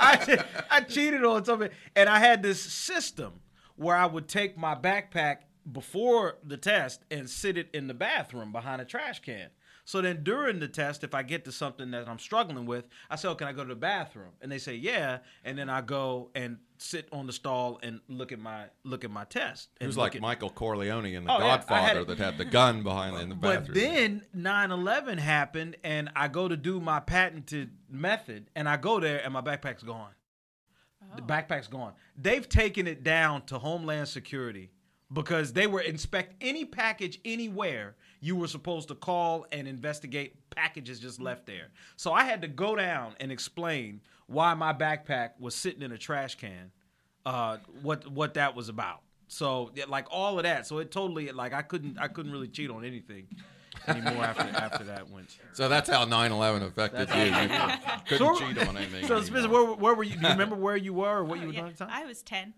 I, I cheated on something, and I had this system where I would take my backpack before the test and sit it in the bathroom behind a trash can. So then during the test, if I get to something that I'm struggling with, I say, "Oh, can I go to the bathroom?" And they say, "Yeah." And then I go and sit on the stall and look at my look at my test. It was like at- Michael Corleone in The Oh, yeah, had Godfather that had the gun behind in the bathroom. But bathroom. then 9/11 happened, and I go to do my patented method, and I go there, and my backpack's gone. The oh. backpack's gone. They've taken it down to Homeland Security because they were inspect any package anywhere. You were supposed to call and investigate packages just left there. So I had to go down and explain why my backpack was sitting in a trash can. Uh, what what that was about. So yeah, like all of that. So it totally like I couldn't I couldn't really cheat on anything anymore after after that went. so that's how 9/11 affected you. You couldn't So- cheat on anything. So. Spencer, where, where were you? Do you remember where you were or what you Oh, were yeah. doing at the time? I was ten,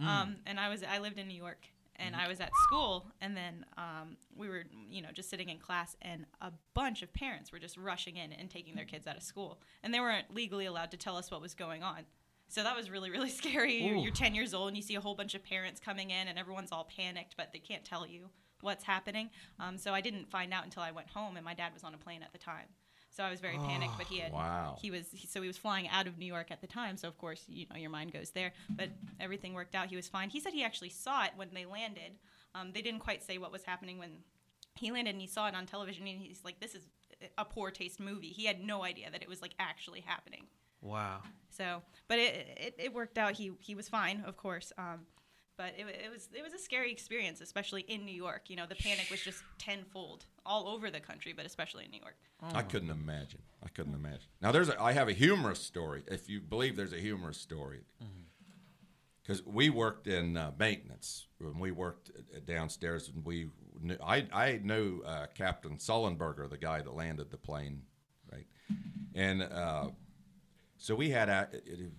um, and I was I lived in New York, and I was at school, and then um, we were you know just sitting in class, and a bunch of parents were just rushing in and taking their kids out of school, and they weren't legally allowed to tell us what was going on. So that was really really scary. You're, you're 10 years old, and you see a whole bunch of parents coming in, and everyone's all panicked, but they can't tell you what's happening. Um, so I didn't find out until I went home, and my dad was on a plane at the time. So I was very panicked, but he had wow. he was he, so he was flying out of New York at the time. So of course, you know, your mind goes there. But everything worked out. He was fine. He said he actually saw it when they landed. Um, they didn't quite say what was happening when he landed, and he saw it on television. And he's like, "This is a poor taste movie." He had no idea that it was like actually happening. wow. So, but it it, it worked out. He he was fine, of course. Um, but it, it was it was a scary experience, especially in New York. You know, the panic was just tenfold all over the country, but especially in New York. I couldn't imagine. I couldn't imagine. Now there's a, I have a humorous story. If you believe there's a humorous story, because we worked in uh, maintenance when we worked uh, downstairs, and we knew, I I knew uh, Captain Sullenberger, the guy that landed the plane, right, and uh, so we had a,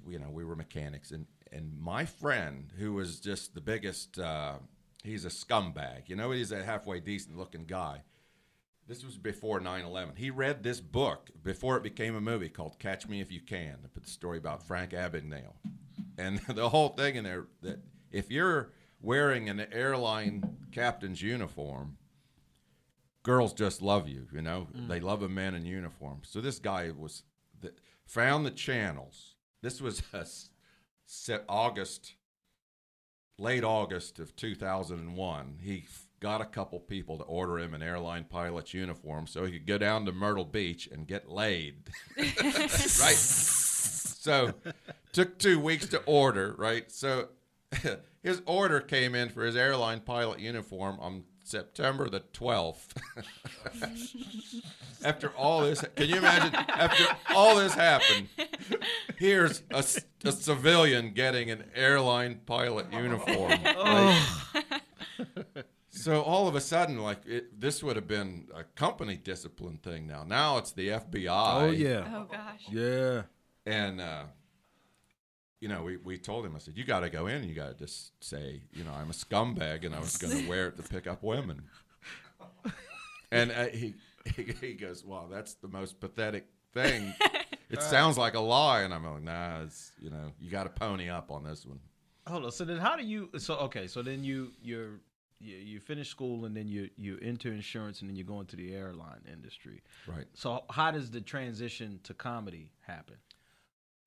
you know we were mechanics, and and my friend who was just the biggest. Uh, he's a scumbag. You know, he's a halfway decent looking guy. This was before 9/11. He read this book before it became a movie called Catch Me If You Can. The story about Frank Abagnale, and the whole thing in there that if you're wearing an airline captain's uniform, girls just love you. You know, they love a man in uniform. So this guy was the, found the channels. This was a August late August of 2001, he got a couple people to order him an airline pilot's uniform so he could go down to Myrtle Beach and get laid. right? So, took two weeks to order, right? So, his order came in for his airline pilot uniform on September the 12th. after all this, can you imagine? After all this happened, here's a civilian getting an airline pilot uniform. right? So all of a sudden, like it, this would have been a company discipline thing. Now, now it's the FBI. Oh yeah. Oh gosh. Yeah. and uh, you know, we, we told him, I said, you got to go in and you got to just say, you know, I'm a scumbag and I was going to wear it to pick up women. And uh, he, he he goes, wow, that's the most pathetic thing. It sounds like a lie, and I'm like, nah, it's you know, you got to pony up on this one. Hold on. So then, how do you? So okay. So then you you're you, you finish school and then you you enter insurance and then you go into the airline industry. Right. So how does the transition to comedy happen?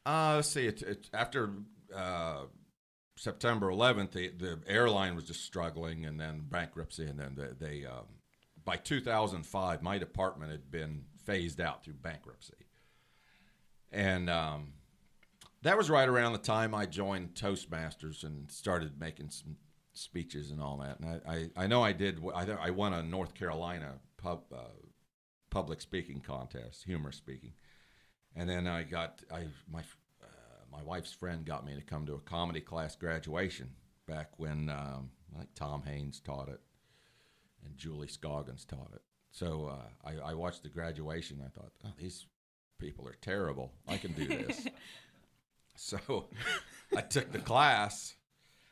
Uh, let's see. It, it, after uh, September 11th, the, the airline was just struggling, and then bankruptcy, and then they, they um, by 2005, my department had been phased out through bankruptcy, and um, that was right around the time I joined Toastmasters and started making some speeches and all that. And I, I, I know I did. I, I won a North Carolina pub, uh, public speaking contest, humor speaking. And then I got I my uh, my wife's friend got me to come to a comedy class graduation back when um, like Tom Haynes taught it and Julie Scoggins taught it. So uh, I, I watched the graduation. I thought, oh, these people are terrible. I can do this. so I took the class.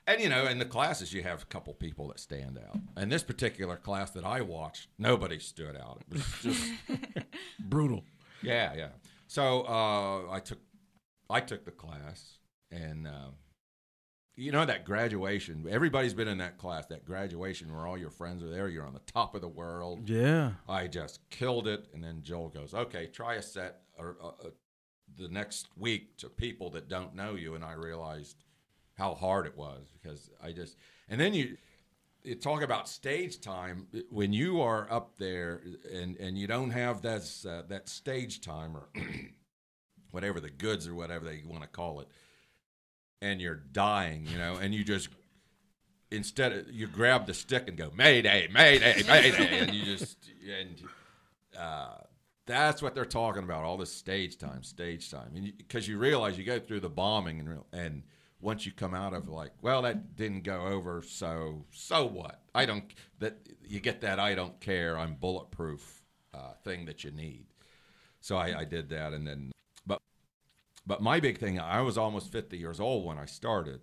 And you know, in the classes, you have a couple people that stand out. And this particular class that I watched, nobody stood out. It was just Brutal. yeah, yeah. So uh, I took I took the class, and uh, you know that graduation. Everybody's been in that class. That graduation where all your friends are there. You're on the top of the world. Yeah. I just killed it. And then Joel goes, "Okay, try a set or uh, uh, the next week to people that don't know you." And I realized how hard it was because I just and then you you talk about stage time when you are up there and and you don't have that uh, that stage time or whatever the goods or whatever they want to call it and you're dying you know and you just instead of you grab the stick and go mayday mayday mayday and you just and uh, that's what they're talking about all this stage time stage time because you, realize you go through the bombing and real- and once you come out of like well that didn't go over so so what? I don't that you get that i don't care i'm bulletproof uh, thing that you need. So I, I did that and then but but my big thing i was almost 50 years old when i started.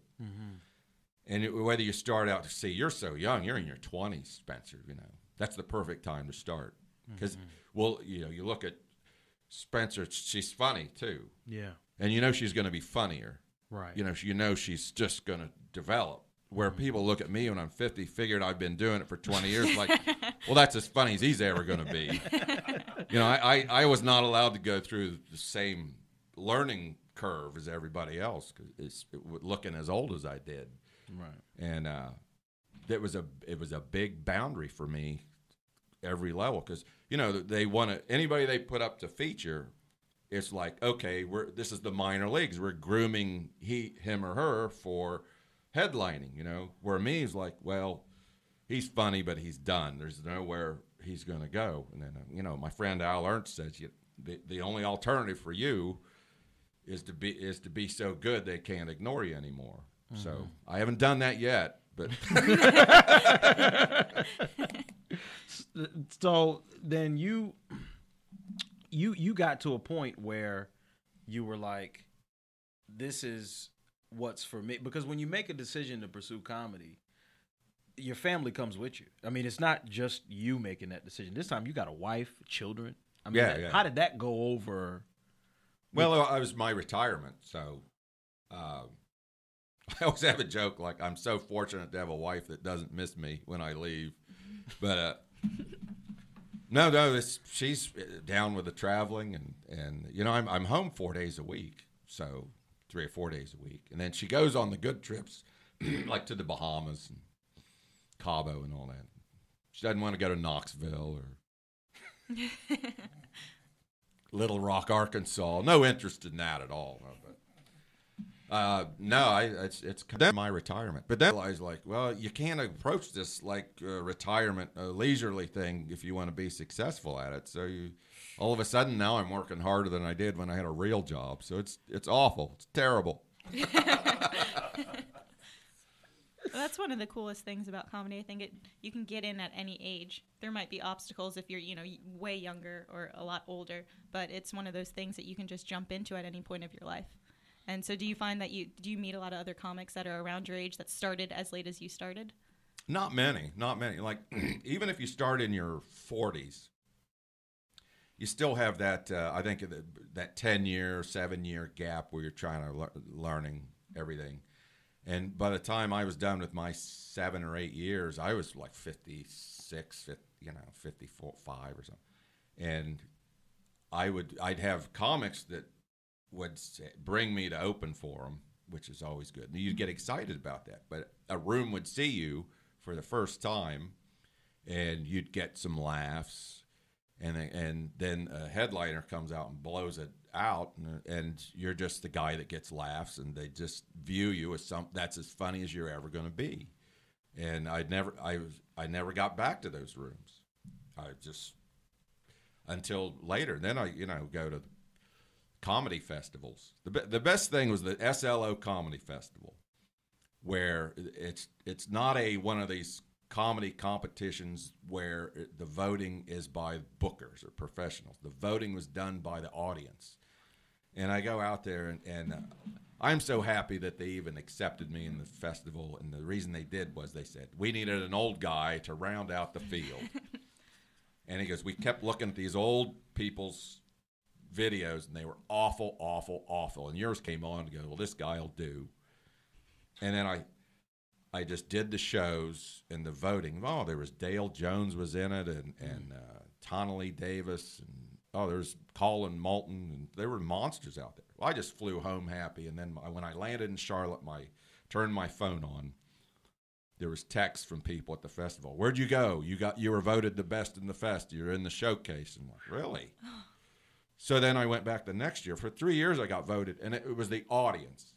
And it, whether you start out to see you're so young you're in your 20s spencer you know that's the perfect time to start. Because well you know you look at spencer she's funny too. Yeah. and you know she's going to be funnier Right. you know, you know she's just going to develop. Where people look at me when I'm 50, figured I've been doing it for 20 years, like, well, that's as funny as he's ever going to be. You know, I, I, I was not allowed to go through the same learning curve as everybody else, 'cause it's it, looking as old as I did, Right. and uh, it was a it was a big boundary for me every level because you know they want to anybody they put up to feature it's like okay we're this is the minor leagues. We're grooming he him or her for headlining you know? Where me is like well he's funny but he's done. There's nowhere he's going to go. And then uh, you know my friend al ernst says you, the, the only alternative for you is to be is to be so good they can't ignore you anymore. So i haven't done that yet but So then you you you got to a point where you were like this is what's for me because when you make a decision to pursue comedy your family comes with you. I mean, it's not just you making that decision. This time you got a wife, children. I mean, Yeah, that- yeah. how did that go over? Well, I was my retirement, so uh, I always have a joke like I'm so fortunate to have a wife that doesn't miss me when I leave. But uh, no, no, it's, she's uh, down with the traveling, and and you know I'm I'm home four days a week, so three or four days a week, and then she goes on the good trips, like to the Bahamas and Cabo and all that. She doesn't want to go to Knoxville or Little Rock, Arkansas. No interest in that at all. No, but, uh, no, I, it's it's then my retirement. But then I was like, well, you can't approach this like uh, retirement, a leisurely thing if you want to be successful at it. So you, all of a sudden now I'm working harder than I did when I had a real job. So it's it's awful. It's terrible. That's one of the coolest things about comedy. I think it you can get in at any age. There might be obstacles if you're, you know, way younger or a lot older, but it's one of those things that you can just jump into at any point of your life. And so, do you find that you do you meet a lot of other comics that are around your age that started as late as you started? Not many, not many. Like even if you start in your 40s, you still have that. Uh, I think that, 10 year, seven year gap where you're trying to lear- learning everything. And by the time I was done with my seven or eight years, I was like 56, 50, you know, 54, five or something. And I would, I'd have comics that would bring me to open for them, which is always good. And you'd get mm-hmm. excited about that. But a room would see you for the first time, and you'd get some laughs, and and then a headliner comes out and blows it out, and, and you're just the guy that gets laughs, and they just view you as some that's as funny as you're ever going to be. And I never, I was, I never got back to those rooms. I just until later. Then I, you know, go to comedy festivals. The be- the best thing was the SLO Comedy Festival, where it's it's not a one of these comedy competitions where it- the voting is by bookers or professionals. The voting was done by the audience, and I go out there and. and uh, I'm so happy that they even accepted me in the festival, and the reason they did was they said we needed an old guy to round out the field. And he goes, we kept looking at these old people's videos, and they were awful, awful, awful. And yours came on to go, well, this guy'll do. And then I, I just did the shows and the voting. Oh, there was Dale Jones was in it, and and uh, Tonelli Davis, and oh, there's Collin Moulton, and there were monsters out there. Well, I just flew home happy, and then my, when I landed in Charlotte, my turned my phone on there was texts from people at the festival. Where'd you go? You got you were voted the best in the fest. You're in the showcase. And I'm like, really? so then I went back the next year. For three years, I got voted, and it, it was the audience.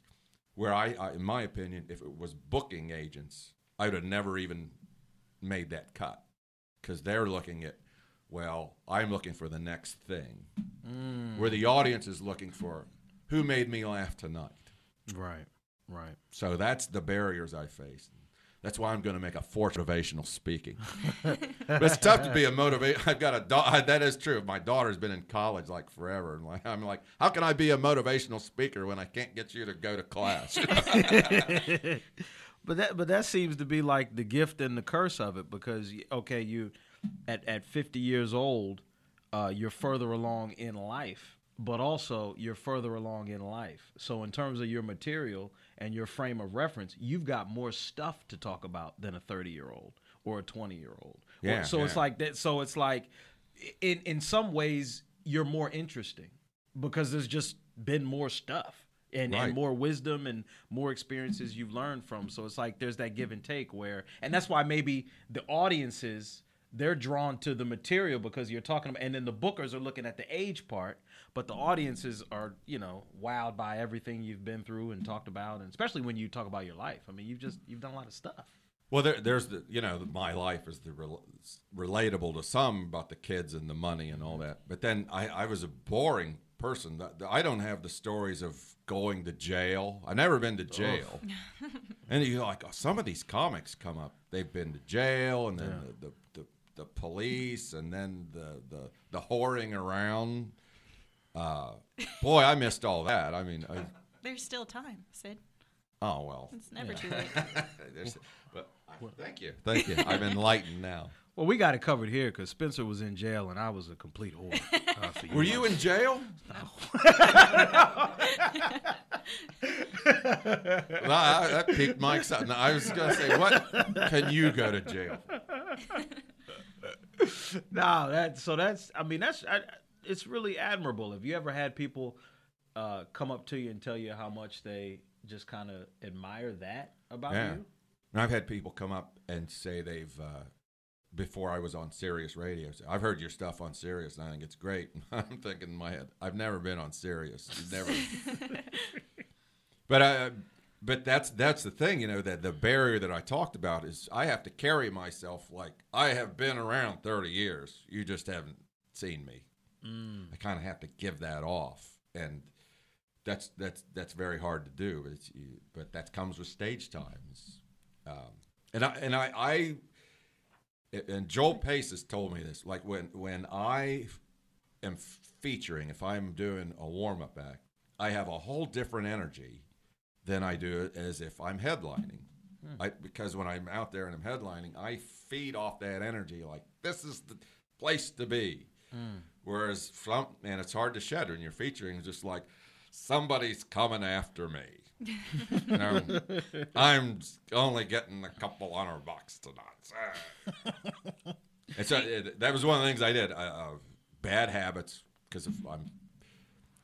Where I, I, in my opinion, if it was booking agents, I would have never even made that cut because they're looking at, well, I'm looking for the next thing. Mm. Where the audience is looking for, who made me laugh tonight. Right. Right. So that's the barriers I face. That's why I'm going to make a motivational speaking. but it's tough to be a motivate. I've got a daughter. That is true. My daughter's been in college like forever, and like I'm like, how can I be a motivational speaker when I can't get you to go to class? But that but that seems to be like the gift and the curse of it because okay, you at at 50 years old, uh, you're further along in life, but also you're further along in life. So in terms of your material and your frame of reference, you've got more stuff to talk about than a 30 year old or a 20 year old. Yeah, so it's like that. So it's like in in some ways you're more interesting because there's just been more stuff and, Right. and more wisdom and more experiences you've learned from. So it's like there's that give and take where, and that's why maybe the audiences they're drawn to the material because you're talking about, and then the bookers are looking at the age part, but the audiences are you know wowed by everything you've been through and talked about, and especially when you talk about your life. I mean, you've just you've done a lot of stuff. well, there, there's the you know my life is the rel- relatable to some about the kids and the money and all mm-hmm. that. But then I, I was a boring person. The- the- I don't have the stories of going to jail. I've never been to jail. and you're like oh, some of these comics come up. They've been to jail, and then the, the, the the police, and then the the the whoring around. Uh, boy, I missed all that. I mean, I, There's still time, Sid. oh well. It's never too late. There's- but thank you, thank you. I'm enlightened now. Well, we got it covered here because Spencer was in jail and I was a complete whore. Uh, for Were you in jail? No. I, that piqued my excitement. I was going to say, what can you go to jail? for? No, that so that's I mean that's I, it's really admirable. Have you ever had people uh, come up to you and tell you how much they just kind of admire that about Yeah. you? And I've had people come up and say they've, uh, before I was on Sirius Radio, say, I've heard your stuff on Sirius and I think it's great. I'm thinking in my head, I've never been on Sirius. Never. but I, but that's that's the thing, you know, that the barrier that I talked about is I have to carry myself like I have been around 30 years. You just haven't seen me. Mm. I kind of have to give that off, and that's that's that's very hard to do. But it's, but that comes with stage times. Um, and I and I, I and Joel Pace has told me this. Like when when I am featuring, if I'm doing a warm up act, I have a whole different energy than I do as if I'm headlining. Hmm. I, because when I'm out there and I'm headlining, I feed off that energy like this is the place to be. Hmm. Whereas some and it's hard to shed when you're featuring. It's just like somebody's coming after me. You know, I'm only getting a couple hundred bucks tonight. and so it, that was one of the things I did. Uh, uh, bad habits because if I'm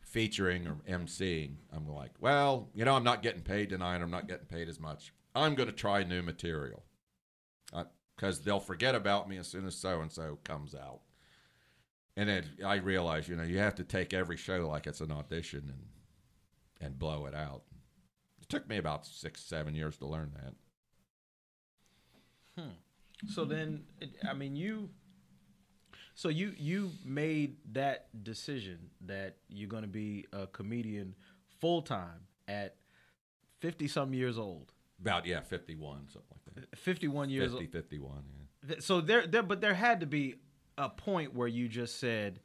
featuring or emceeing, I'm like, well, you know, I'm not getting paid tonight. I'm not getting paid as much. I'm going to try new material because they'll forget about me as soon as so and so comes out. And then I realized, you know, you have to take every show like it's an audition and and blow it out. It took me about six, seven years to learn that. Hmm. So then, I mean, you. So you you made that decision that you're going to be a comedian full time at fifty some years old, About yeah, 51, something like that. fifty one years 50, old. 51, yeah. So there there but there had to be a point where you just said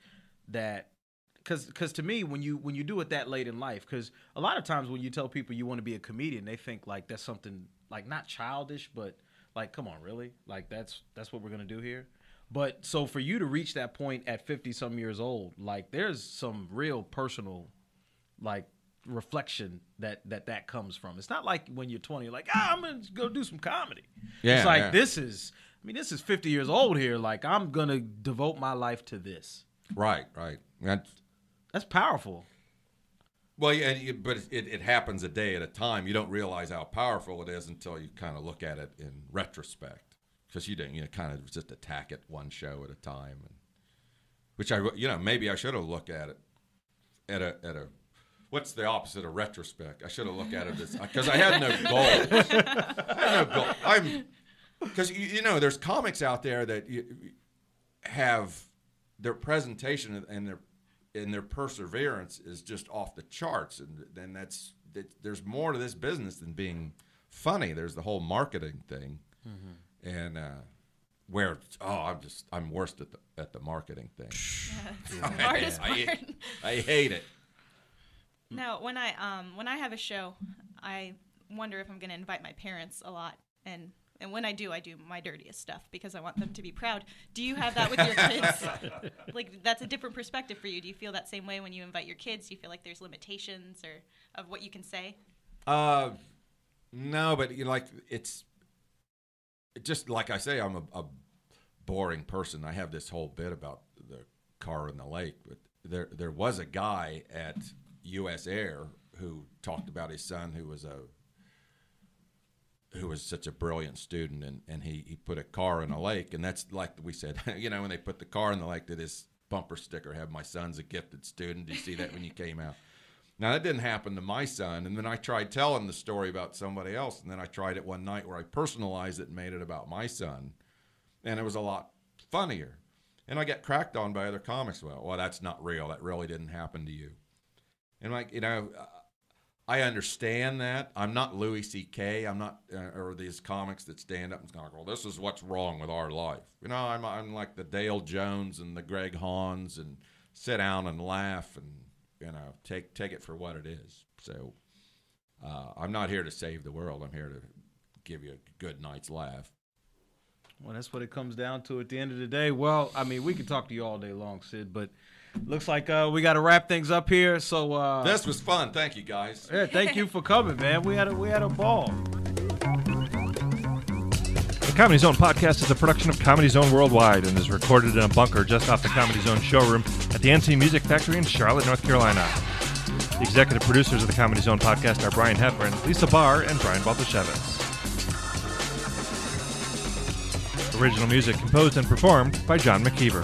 that because because to me when you when you do it that late in life because a lot of times when you tell people you want to be a comedian they think like that's something like not childish but like come on really? Like that's that's what we're gonna do here? But so for you to reach that point at 50 some years old like there's some real personal like reflection that that that comes from. It's not like when you're 20 you're like ah, i'm gonna go do some comedy. Yeah, it's like yeah. this is i mean this is 50 years old here like i'm gonna devote my life to this Right, right. That's, that's powerful well, yeah, but it, it happens a day at a time. You don't realize how powerful it is until you kind of look at it in retrospect, because you didn't, you know, kind of just attack it one show at a time, and which I, you know, maybe I should have looked at it at a at a. What's the opposite of retrospect? I should have looked at it as because I had no goals. I had no goal. I'm because you, you know there's comics out there that you, have their presentation and their and their perseverance is just off the charts. And then that's that, there's more to this business than being funny. There's the whole marketing thing. And uh where oh i'm just i'm worst at the at the marketing thing. The hardest I, part. I hate it. Now, when I um when I have a show, I wonder if I'm going to invite my parents a lot, and and when I do, I do my dirtiest stuff because I want them to be proud. Do you have that with your kids? like that's a different perspective for you. Do you feel that same way when you invite your kids? Do you feel like there's limitations or of what you can say? Uh, no, but you know, like it's just like I say, I'm a, a boring person. I have this whole bit about the car in the lake, but there there was a guy at U.S. Air who talked about his son who was a who was such a brilliant student and, and he, he put a car in a lake and that's like we said you know when they put the car in the lake did this bumper sticker have my son's a gifted student do you see that when you came out now that didn't happen to my son, and then I tried telling the story about somebody else, and then I tried it one night where I personalized it and made it about my son, and it was a lot funnier. And I get cracked on by other comics. Well, well, that's not real. That really didn't happen to you. And like you know, I understand that. I'm not Louis C.K. I'm not, uh, or these comics that stand up and go, "Well, this is what's wrong with our life." You know, I'm I'm like the Dale Jones and the Greg Hahns, and sit down and laugh and you know take take it for what it is. So uh, I'm not here to save the world. I'm here to give you a good night's laugh. Well, that's what it comes down to at the end of the day. Well, I mean, we could talk to you all day long, Sid, but looks like uh, we got to wrap things up here. So, uh, This was fun. Thank you, guys. yeah, thank you for coming, man. We had a we had a ball. The Comedy Zone podcast is a production of Comedy Zone Worldwide and is recorded in a bunker just off the Comedy Zone showroom at the NC Music Factory in Charlotte, North Carolina. The executive producers of the Comedy Zone podcast are Brian Heffron, Lisa Barr, and Brian Baltashevitz. Original music composed and performed by John McKeever.